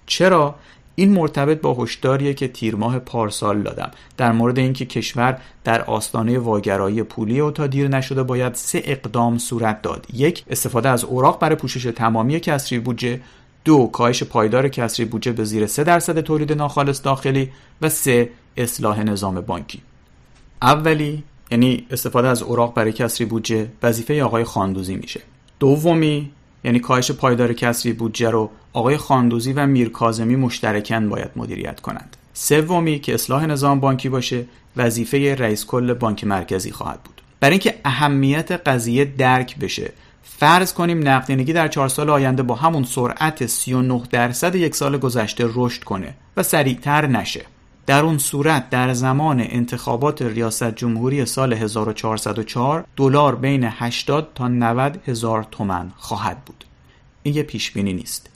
چرا؟ این مرتبط با هشداریه که تیر ماه پارسال دادم. در مورد اینکه کشور در آستانه واگرایی پولی و تا دیر نشده باید سه اقدام صورت داد. یک استفاده از اوراق برای پوشش تمامی کسری بودجه. دو کاهش پایدار کسری بودجه به زیر 3 درصد تولید ناخالص داخلی. و سه اصلاح نظام بانکی. اولی یعنی استفاده از اوراق برای کسری بودجه وظیفه آقای خاندوزی میشه. دومی یعنی کاهش پایدار کسری بودجه رو آقای خاندوزی و میر کازمی مشترکاً باید مدیریت کنند. سومی که اصلاح نظام بانکی باشه وظیفه رئیس کل بانک مرکزی خواهد بود. برای اینکه اهمیت قضیه درک بشه فرض کنیم نقدینگی در چهار سال آینده با همون سرعت 39 درصد یک سال گذشته رشد کنه و سریعتر نشه. در اون صورت در زمان انتخابات ریاست جمهوری سال 1404 دلار بین 80 تا 90 هزار تومن خواهد بود. این یه پیش بینی نیست.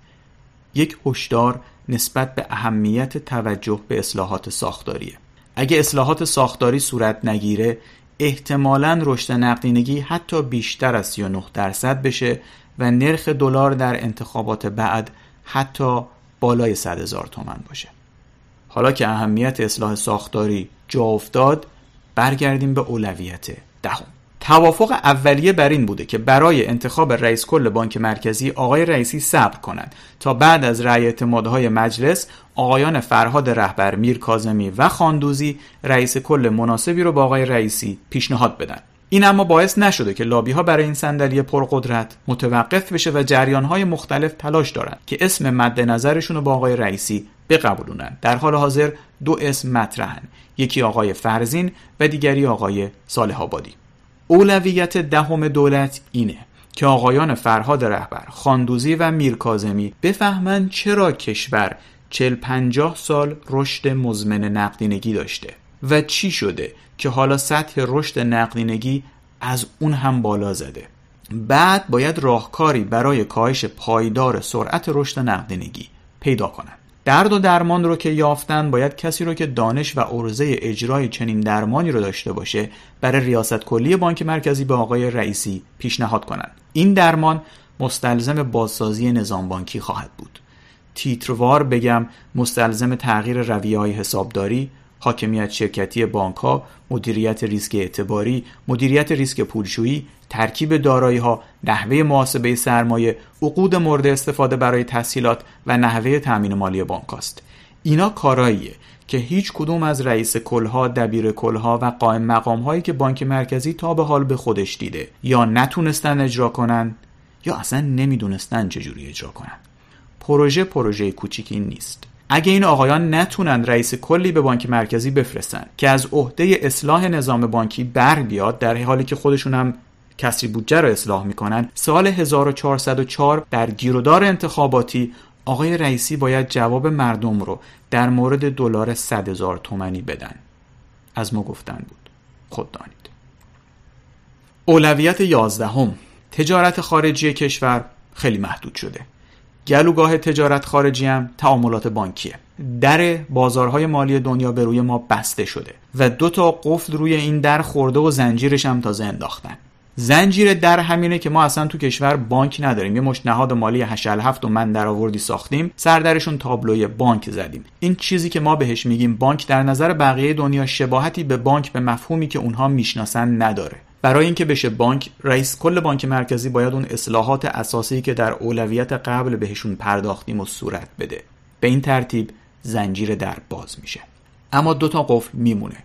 یک هشدار نسبت به اهمیت توجه به اصلاحات ساختاریه. اگه اصلاحات ساختاری صورت نگیره احتمالا رشد نقدینگی حتی بیشتر از 39 درصد بشه و نرخ دلار در انتخابات بعد حتی بالای 100 هزار تومن باشه. حالا که اهمیت اصلاح ساختاری جا افتاد برگردیم به اولویت دهم. توافق اولیه بر این بوده که برای انتخاب رئیس کل بانک مرکزی آقای رئیسی صبر کنند تا بعد از رأی اعتمادهای مجلس آقایان فرهاد رهبر میر کازمی و خاندوزی رئیس کل مناسبی رو با آقای رئیسی پیشنهاد بدن. این اما باعث نشده که لابی ها برای این صندلی پرقدرت متوقف بشه و جریان های مختلف تلاش دارند که اسم مد نظرشون رو با آقای رئیسی بقبولونن. در حال حاضر دو اسم مطرحن. یکی آقای فرزین و دیگری آقای صالح آبادی. اولویت دهم دولت اینه که آقایان فرهاد رهبر خاندوزی و میرکازمی بفهمند چرا کشور 40 50 سال رشد مزمن نقدینگی داشته و چی شده که حالا سطح رشد نقدینگی از اون هم بالا زده. بعد باید راهکاری برای کاهش پایدار سرعت رشد نقدینگی پیدا کنند درد و درمان رو که یافتن باید کسی رو که دانش و عرضه اجرای چنین درمانی رو داشته باشه برای ریاست کلی بانک مرکزی به آقای رئیسی پیشنهاد کنند این درمان مستلزم بازسازی نظام بانکی خواهد بود. تیتروار بگم مستلزم تغییر رویه های حسابداری حاکمیت شرکتی بانک ها، مدیریت ریسک اعتباری، مدیریت ریسک پولشویی، ترکیب دارایی ها، نحوه محاسبه سرمایه، عقود مورد استفاده برای تسهیلات و نحوه تامین مالی بانک است. اینا کاراییه که هیچ کدوم از رئیس کلها، دبیر کلها و قائم مقام هایی که بانک مرکزی تا به حال به خودش دیده یا نتونستن اجرا کنن یا اصلا نمی‌دونستن چجوری اجرا کنن. پروژه پروژه کوچیکی نیست. اگه این آقایان نتونن رئیس کلی به بانک مرکزی بفرستن که از عهده اصلاح نظام بانکی بر بیاد در حالی که خودشون هم کسری بودجه رو اصلاح می‌کنن سال 1404 در گیرودار انتخاباتی آقای رئیسی باید جواب مردم رو در مورد دلار 100 هزار تومنی بدن. از ما گفتن بود. خود دانید. اولویت یازدهم. تجارت خارجی کشور خیلی محدود شده. گلوگاه تجارت خارجی هم تعاملات بانکیه در بازارهای مالی دنیا به روی ما بسته شده و دو تا قفل روی این در خورده و زنجیرش هم تازه انداختن. زنجیره در همینه که ما اصلا تو کشور بانک نداریم. یه مش نهاد مالی هشل هفت و من در آوردی ساختیم. سردرشون تابلوی بانک زدیم. این چیزی که ما بهش میگیم بانک در نظر بقیه دنیا شباهتی به بانک به مفهومی که اونها می‌شناسن نداره. برای اینکه بشه بانک رئیس کل بانک مرکزی باید اون اصلاحات اساسی که در اولویت قبل بهشون پرداختیم و صورت بده. به این ترتیب زنجیره در باز میشه. اما دو تا قفل میمونه.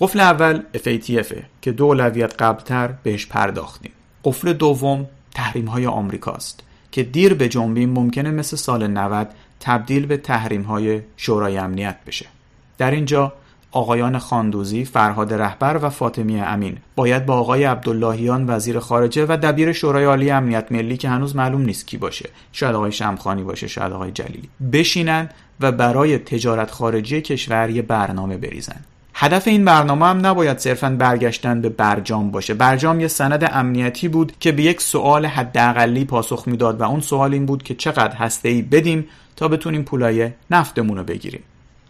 قفل اول FATF که دو اولویت قبلتر بهش پرداختیم. قفل دوم تحریم های آمریکاست که دیر به جنبیم ممکنه مثل سال 90 تبدیل به تحریم های شورای امنیت بشه. در اینجا آقایان خاندوزی، فرهاد رهبر و فاطمی امین. باید با آقای عبداللهیان وزیر خارجه و دبیر شورای عالی امنیت ملی که هنوز معلوم نیست کی باشه. شاید آقای شمخانی باشه شاید آقای جلیلی. بشینن و برای تجارت خارجی کشور یه برنامه بریزن. هدف این برنامه هم نباید صرفا برگشتن به برجام باشه. برجام یه سند امنیتی بود که به یک سوال حداقلی پاسخ می‌داد و اون سوال این بود که چقدر هسته بدیم تا بتونیم پولای نفتمون رو بگیریم.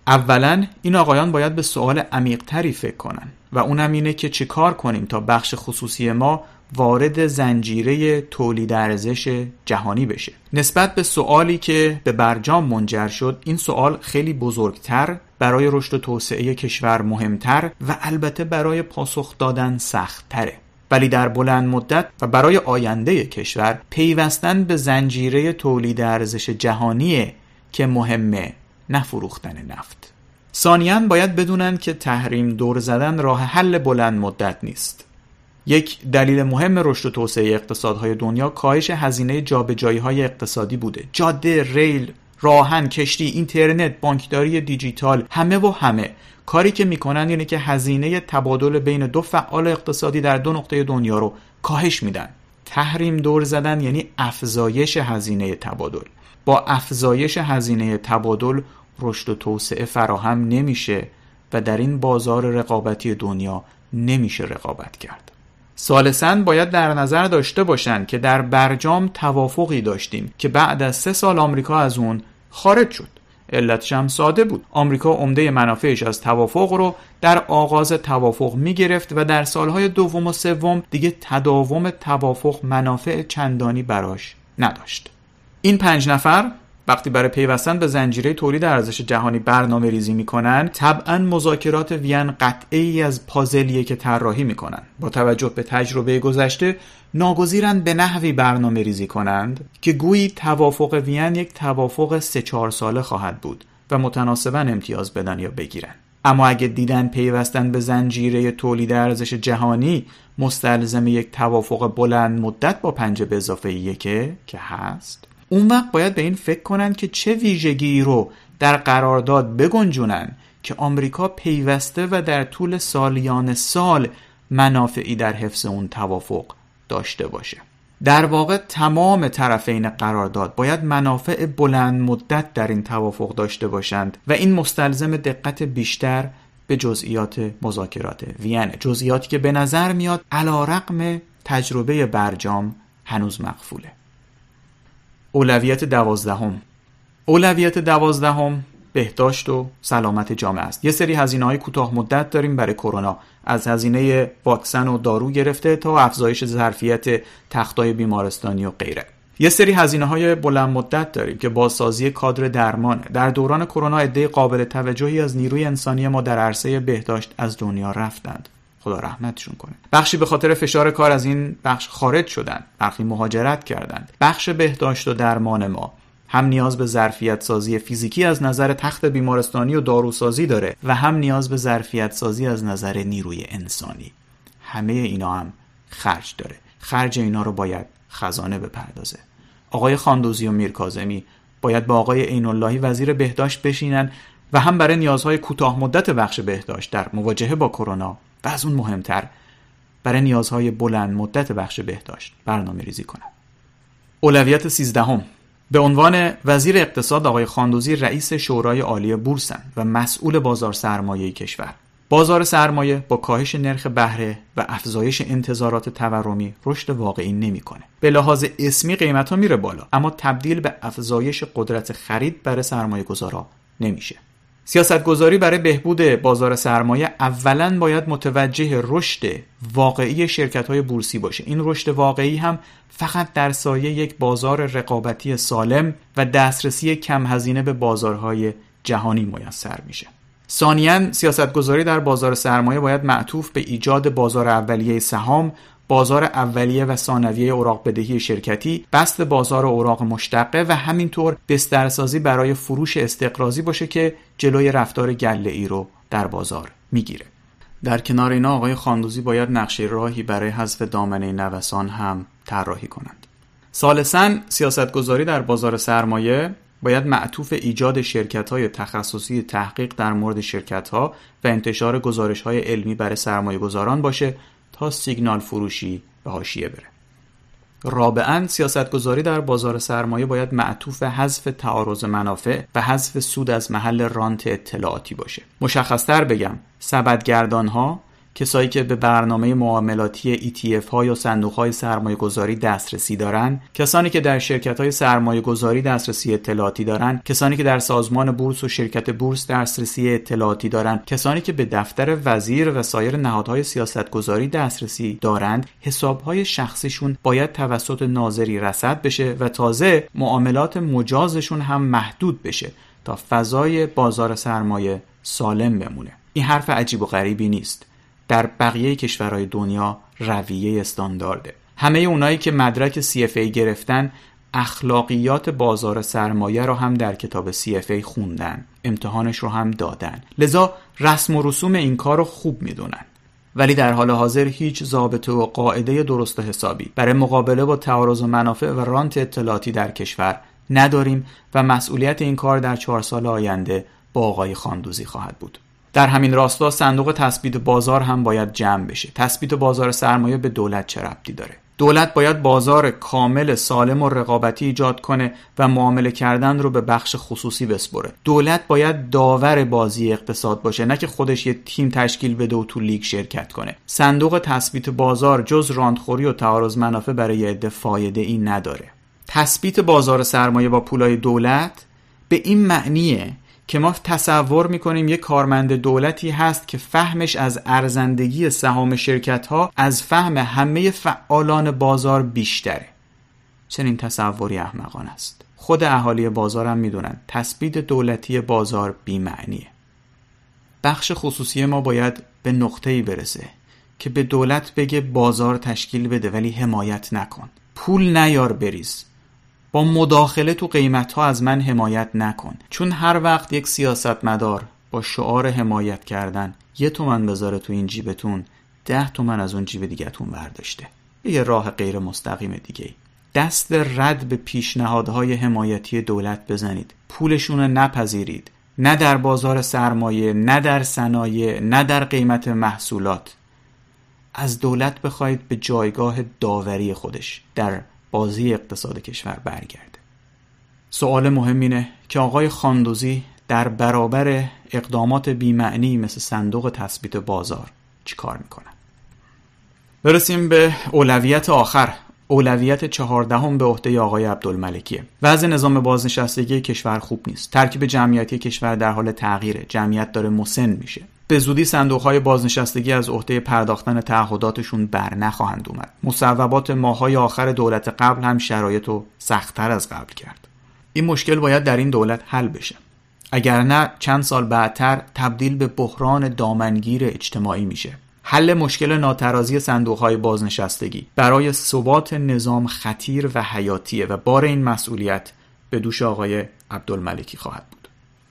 اولا این آقایان باید به سوال عمیقتری فکر کنن و اونم اینه که چه کار کنیم تا بخش خصوصی ما وارد زنجیره تولید ارزش جهانی بشه. نسبت به سوالی که به برجام منجر شد این سوال خیلی بزرگتر برای رشد و توسعه کشور مهمتر و البته برای پاسخ دادن سختتره. ولی در بلند مدت و برای آینده کشور پیوستن به زنجیره تولید ارزش جهانیه که مهمه نه نفت. ثانیا باید بدونن که تحریم دور زدن راه حل بلند مدت نیست. یک دلیل مهم رشد و توسعه اقتصادهای دنیا کاهش هزینه جابجایی های اقتصادی بوده. جاده ریل راهن کشتی اینترنت بانکداری دیجیتال همه و همه. کاری که می‌کنن اینه که هزینه تبادل بین دو فعال اقتصادی در دو نقطه دنیا رو کاهش میدن. تحریم دور زدن یعنی افزایش هزینه تبادل. با افزایش هزینه تبادل رشد و توسعه فراهم نمیشه و در این بازار رقابتی دنیا نمیشه رقابت کرد. سالسن باید در نظر داشته باشند که در برجام توافقی داشتیم که بعد از سه سال آمریکا از اون خارج شد. علتش هم ساده بود. آمریکا عمده منافعش از توافق رو در آغاز توافق می گرفت و در سالهای دوم و سوم دیگه تداوم توافق منافع چندانی براش نداشت. این پنج نفر وقتی برای پیوستن به زنجیره تولید ارزش جهانی برنامه ریزی می‌کنن طبعا مذاکرات وین قطعی از پازلیه که طراحی می‌کنن. با توجه به تجربه گذشته ناگزیرن به نحوی برنامه ریزی کنند که گویی توافق وین یک توافق سه چهار ساله خواهد بود و متناسبا امتیاز بدن یا بگیرن. اما اگه دیدن پیوستن به زنجیره تولید ارزش جهانی مستلزم یک توافق بلند مدت با پنج به اضافه که هست؟ اون وقت باید به این فکر کنن که چه ویژگی رو در قرارداد بگنجونن که آمریکا پیوسته و در طول سالیان سال منافعی در حفظ اون توافق داشته باشه. در واقع تمام طرفین قرارداد باید منافع بلند مدت در این توافق داشته باشند و این مستلزم دقت بیشتر به جزئیات مذاکرات وینه جزئیاتی که به نظر میاد علا رقم تجربه برجام هنوز مقفوله. اولویت دوازدهم. اولویت دوازدهم بهداشت و سلامت جامعه است. یه سری هزینه های کوتاه مدت داریم برای کرونا. از هزینه واکسن و دارو گرفته تا افزایش ظرفیت تختای بیمارستانی و غیره. یه سری هزینه های بلند مدت داریم که بازسازی کادر درمان. در دوران کرونا عده قابل توجهی از نیروی انسانی ما در عرصه بهداشت از دنیا رفتند. خدا رحمتشون کنه. بخشی به خاطر فشار کار از این بخش خارج شدن. برخی مهاجرت کردند. بخش بهداشت و درمان ما. هم نیاز به ظرفیت سازی فیزیکی از نظر تخت بیمارستانی و داروسازی داره و هم نیاز به ظرفیت سازی از نظر نیروی انسانی. همه اینا هم خرج داره. خرج اینا رو باید خزانه بپردازه. آقای خاندوزی و میرکازمی باید با آقای عین اللهی وزیر بهداشت بشینن و هم برای نیازهای کوتاه مدت بخش بهداشت در مواجهه با کرونا و از اون مهمتر برای نیازهای بلند مدت بخش بهداشت برنامه ریزی کنند. اولویت سیزدهم به عنوان وزیر اقتصاد آقای خاندوزی رئیس شورای عالی بورسن و مسئول بازار سرمایه کشور بازار سرمایه با کاهش نرخ بهره و افزایش انتظارات تورمی رشد واقعی نمی‌کنه. به لحاظ اسمی قیمت ها میره بالا اما تبدیل به افزایش قدرت خرید برای سرمایه گذارا نمیشه. سیاستگذاری برای بهبود بازار سرمایه اولا باید متوجه رشد واقعی شرکت های بورسی باشه. این رشد واقعی هم فقط در سایه یک بازار رقابتی سالم و دسترسی کم هزینه به بازارهای جهانی میسر میشه. ثانیا سیاستگذاری در بازار سرمایه باید معطوف به ایجاد بازار اولیه سهام بازار اولیه و ثانویه اوراق بدهی شرکتی بست بازار اوراق مشتقه و همینطور بسترسازی برای فروش استقرازی باشه که جلوی رفتار گله ای رو در بازار می‌گیره. در کنار اینا آقای خاندوزی باید نقشه راهی برای حذف دامنه نوسان هم طراحی کنند. ثالثا سیاستگذاری در بازار سرمایه باید معطوف ایجاد شرکت های تخصصی تحقیق در مورد شرکت ها و انتشار گزارش های علمی برای سرمایه گذاران باشه تا سیگنال فروشی به حاشیه بره. رابعا سیاستگذاری در بازار سرمایه باید معطوف حذف تعارض منافع و حذف سود از محل رانت اطلاعاتی باشه. مشخصتر بگم سبدگردان ها کسایی که به برنامه معاملاتی ETF ها یا صندوق های سرمایه گذاری دسترسی دارند کسانی که در شرکت های سرمایه گذاری دسترسی اطلاعاتی دارند کسانی که در سازمان بورس و شرکت بورس دسترسی اطلاعاتی دارند کسانی که به دفتر وزیر و سایر نهادهای سیاست گذاری دسترسی دارند حساب های شخصیشون باید توسط ناظری رصد بشه و تازه معاملات مجازشون هم محدود بشه تا فضای بازار سرمایه سالم بمونه. این حرف عجیب و غریبی نیست. در بقیه کشورهای دنیا رویه استاندارده. همه اونایی که مدرک CFA گرفتن اخلاقیات بازار سرمایه رو هم در کتاب CFA خوندن امتحانش رو هم دادن. لذا رسم و رسوم این کار رو خوب می‌دونن. ولی در حال حاضر هیچ ضابطه و قاعده درست و حسابی برای مقابله با تعارض و منافع و رانت اطلاعاتی در کشور نداریم و مسئولیت این کار در چهار سال آینده با آقای خاندوزی خواهد بود. در همین راستا صندوق تثبیت بازار هم باید جمع بشه. تثبیت بازار سرمایه به دولت چه ربطی داره؟ دولت باید بازار کامل سالم و رقابتی ایجاد کنه و معامله کردن رو به بخش خصوصی بسپره. دولت باید داور بازی اقتصاد باشه نه که خودش یه تیم تشکیل بده و تو لیگ شرکت کنه. صندوق تثبیت بازار جز راندخوری و تعارض منافع برای عده فایده ای نداره. تثبیت بازار سرمایه با پولای دولت به این معنیه که ما تصور می‌کنیم یک کارمند دولتی هست که فهمش از ارزندگی سهام شرکت ها از فهم همه فعالان بازار بیشتره. چنین تصوری احمقان است. خود اهالی بازار هم می‌دونن تثبیت دولتی بازار بیمعنیه. بخش خصوصی ما باید به نقطه ای برسه که به دولت بگه بازار تشکیل بده ولی حمایت نکن. پول نیار بریز. با مداخله تو قیمت ها از من حمایت نکن. چون هر وقت یک سیاستمدار با شعار حمایت کردن یه تومن بذاره تو این جیبتون ده تومن از اون جیب دیگهتون برداشته. یه راه غیر مستقیم دیگه دست رد به پیشنهادهای حمایتی دولت بزنید. پولشون رو نپذیرید. نه در بازار سرمایه نه در صنایع نه در قیمت محصولات. از دولت بخواید به جایگاه داوری خودش در بازی اقتصاد کشور برگرده. سوال مهم اینه که آقای خاندوزی در برابر اقدامات بیمعنی مثل صندوق تثبیت بازار چیکار می‌کنن برسیم به اولویت آخر اولویت چهاردهم به عهده آقای عبدالملکیه. وضع نظام بازنشستگی کشور خوب نیست. ترکیب جمعیتی کشور در حال تغییره. جمعیت داره مسن میشه. به زودی های بازنشستگی از عهده پرداختن تعهداتشون بر نخواهند اومد. مصوبات ماهای آخر دولت قبل هم شرایط رو سختتر از قبل کرد. این مشکل باید در این دولت حل بشه. اگر نه چند سال بعدتر تبدیل به بحران دامنگیر اجتماعی میشه. حل مشکل ناترازی صندوق های بازنشستگی برای ثبات نظام خطیر و حیاتیه و بار این مسئولیت به دوش آقای عبدالملکی خواهد بود.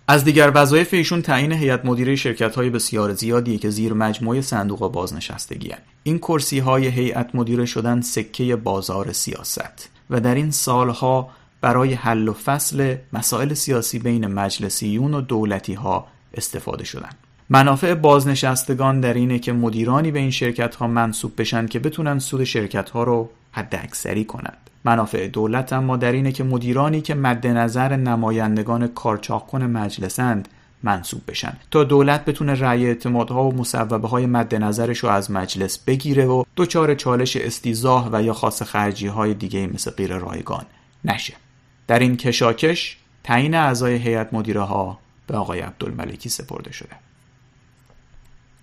از دیگر وظایف ایشون تعیین هیئت مدیره شرکت های بسیار زیادی که زیر مجموعه صندوق بازنشستگی هن. این کرسی های هیئت مدیره شدن سکه بازار سیاست و در این سالها برای حل و فصل مسائل سیاسی بین مجلسیون و دولتی ها استفاده شدن منافع بازنشستگان در اینه که مدیرانی به این شرکت ها منصوب بشن که بتونن سود شرکت ها رو حد اکثری کنند منافع دولت اما در اینه که مدیرانی که مد نظر نمایندگان کارچاق مجلسند منصوب بشن. تا دولت بتونه رأی اعتمادها و مصوبه های مد نظرش رو از مجلس بگیره و دچار چالش استیزاه و یا خاص خرجی های دیگه مثل غیر رایگان نشه. در این کشاکش تعیین اعضای هیئت مدیره ها به آقای عبدالملکی سپرده شده.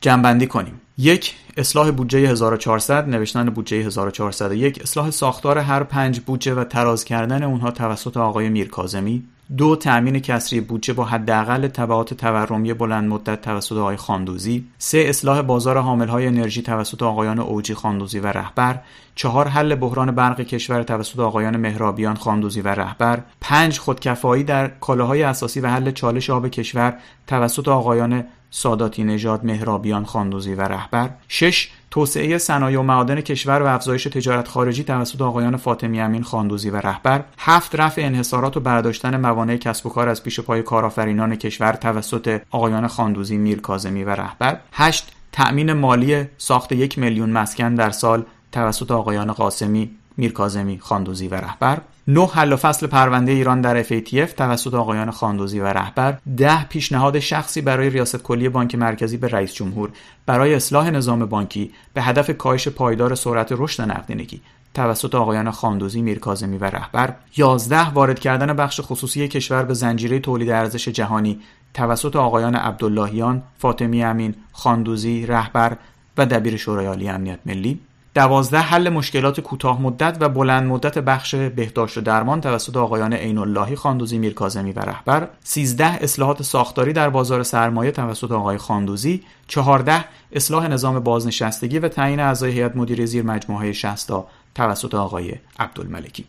جنبندی کنیم. یک اصلاح بودجه 1400 نوشتن بودجه 1401 اصلاح ساختار هر پنج بودجه و تراز کردن اونها توسط آقای میرکازمی. دو تأمین کسری بودجه با حداقل تبعات تورمی بلند مدت توسط آقای خاندوزی. سه اصلاح بازار حاملهای انرژی توسط آقایان اوجی خاندوزی و رهبر. چهار حل بحران برق کشور توسط آقایان مهرابیان خاندوزی و رهبر. پنج خودکفایی در کالاهای اساسی و حل چالش آب کشور توسط آقایان ساداتی نژاد مهرابیان خاندوزی و رهبر. شش توسعه صنایع و معادن کشور و افزایش تجارت خارجی توسط آقایان فاطمی امین خاندوزی و رهبر. هفت رفع انحصارات و برداشتن موانع کسب و کار از پیش پای کارآفرینان کشور توسط آقایان خاندوزی میر کاظمی و رهبر. هشت تأمین مالی ساخت یک میلیون مسکن در سال توسط آقایان قاسمی میرکازمی خاندوزی و رهبر. نه حل و فصل پرونده ایران در FATF توسط آقایان خاندوزی و رهبر. ده پیشنهاد شخصی برای ریاست کلی بانک مرکزی به رئیس جمهور. برای اصلاح نظام بانکی به هدف کاهش پایدار سرعت رشد نقدینگی. توسط آقایان خاندوزی میرکازمی و رهبر. 11 وارد کردن بخش خصوصی کشور به زنجیره تولید ارزش جهانی. توسط آقایان عبداللهیان، فاطمی امین، خاندوزی، رهبر و دبیر شورای عالی امنیت ملی. دوازده حل مشکلات کوتاه مدت و بلند مدت بخش بهداشت و درمان توسط آقایان عین اللهی خاندوزی میرکاظمی و رهبر. 13 اصلاحات ساختاری در بازار سرمایه توسط آقای خاندوزی. 14 اصلاح نظام بازنشستگی و تعیین اعضای هیئت مدیره زیر مجموعه شستا توسط آقای عبدالملکی.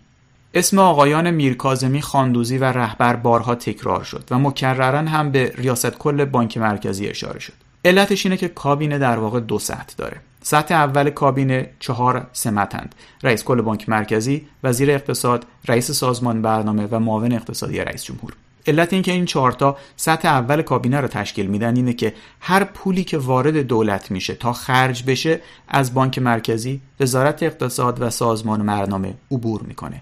اسم آقایان میرکاظمی خاندوزی و رهبر بارها تکرار شد و مکررا هم به ریاست کل بانک مرکزی اشاره شد. علتش اینه که کابینه در واقع دو سطح داره. سطح اول کابینه چهار سمتند. رئیس کل بانک مرکزی وزیر اقتصاد رئیس سازمان برنامه و معاون اقتصادی رئیس جمهور. علت اینکه این چهارتا سطح اول کابینه رو تشکیل میدن اینه که هر پولی که وارد دولت میشه تا خرج بشه از بانک مرکزی وزارت اقتصاد و سازمان برنامه عبور می‌کنه.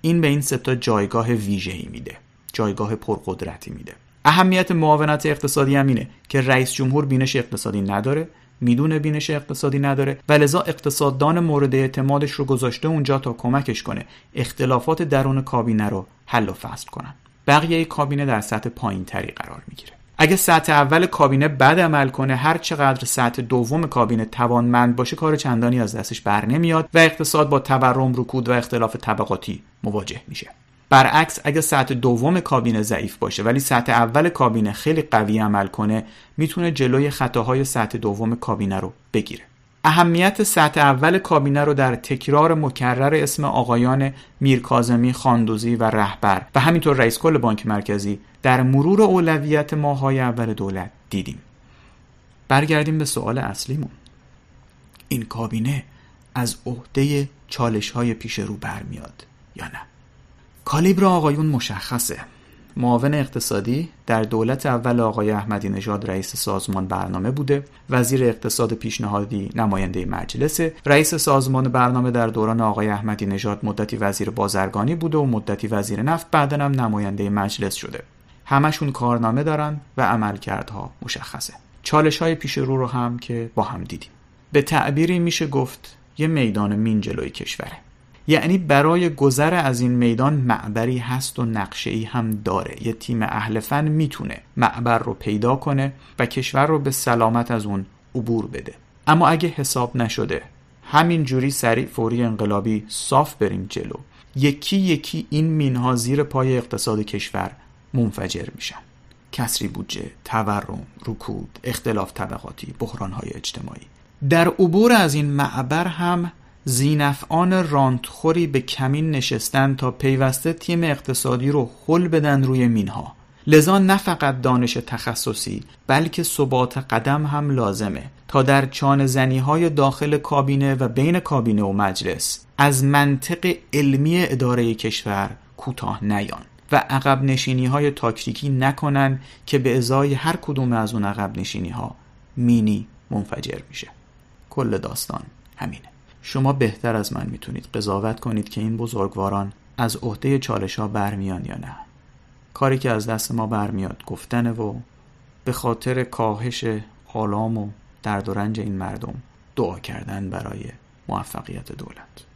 این به این ستا جایگاه ویژه‌ای میده جایگاه پرقدرتی میده. اهمیت معاونت اقتصادی هم اینه که رئیس جمهور بینش اقتصادی نداره. می‌دونه بینش اقتصادی نداره و لذا اقتصاددان مورد اعتمادش رو گذاشته اونجا تا کمکش کنه. اختلافات درون کابینه رو حل و فصل کنن. بقیه کابینه در سطح پایین تری قرار می‌گیره. اگه سطح اول کابینه بد عمل کنه هر چقدر سطح دوم کابینه توانمند باشه کار چندانی از دستش بر نمیاد و اقتصاد با تورم رکود و اختلاف طبقاتی مواجه میشه. برعکس اگه سطح دوم کابینه ضعیف باشه ولی سطح اول کابینه خیلی قوی عمل کنه می‌تونه جلوی خطاهای سطح دوم کابینه رو بگیره. اهمیت سطح اول کابینه رو در تکرار مکرر اسم آقایان میرکازمی خاندوزی و رهبر و همینطور رئیس کل بانک مرکزی در مرور اولویت ماهای اول دولت دیدیم. برگردیم به سوال اصلیمون. این کابینه از عهده چالش های پیش رو برمیاد یا نه؟ کالیبر آقایون مشخصه. معاون اقتصادی در دولت اول آقای احمدی نژاد رئیس سازمان برنامه بوده. وزیر اقتصاد پیشنهادی نماینده مجلس رئیس سازمان برنامه در دوران آقای احمدی نژاد مدتی وزیر بازرگانی بوده و مدتی وزیر نفت بعدا هم نماینده مجلس شده. همشون کارنامه دارن و عملکردها مشخصه. چالش های پیش رو رو هم که با هم دیدیم. به تعبیری میشه گفت یه میدان مین جلوی کشوره. یعنی برای گذر از این میدان معبری هست و نقشه ای هم داره. یه تیم اهل فن می‌تونه معبر رو پیدا کنه و کشور رو به سلامت از اون عبور بده. اما اگه حساب نشده همین جوری سریع فوری انقلابی صاف بریم جلو. یکی یکی این مینها زیر پای اقتصاد کشور منفجر میشن. کسری بودجه، تورم، رکود، اختلاف طبقاتی، بحرانهای اجتماعی. در عبور از این معبر هم زینفعان رانتخوری به کمین نشستن تا پیوسته تیم اقتصادی رو خل بدن روی مینها. لذا نه فقط دانش تخصصی بلکه ثبات قدم هم لازمه تا در چان زنی های داخل کابینه و بین کابینه و مجلس از منطق علمی اداره کشور کوتاه نیان و عقب نشینی های تاکتیکی نکنن که به ازای هر کدوم از اون عقب نشینی ها مینی منفجر میشه. کل داستان همینه. شما بهتر از من می‌تونید قضاوت کنید که این بزرگواران از عهده چالش ها برمیان یا نه. کاری که از دست ما برمیاد گفتنه و به خاطر کاهش آلام و درد و رنج این مردم دعا کردن برای موفقیت دولت.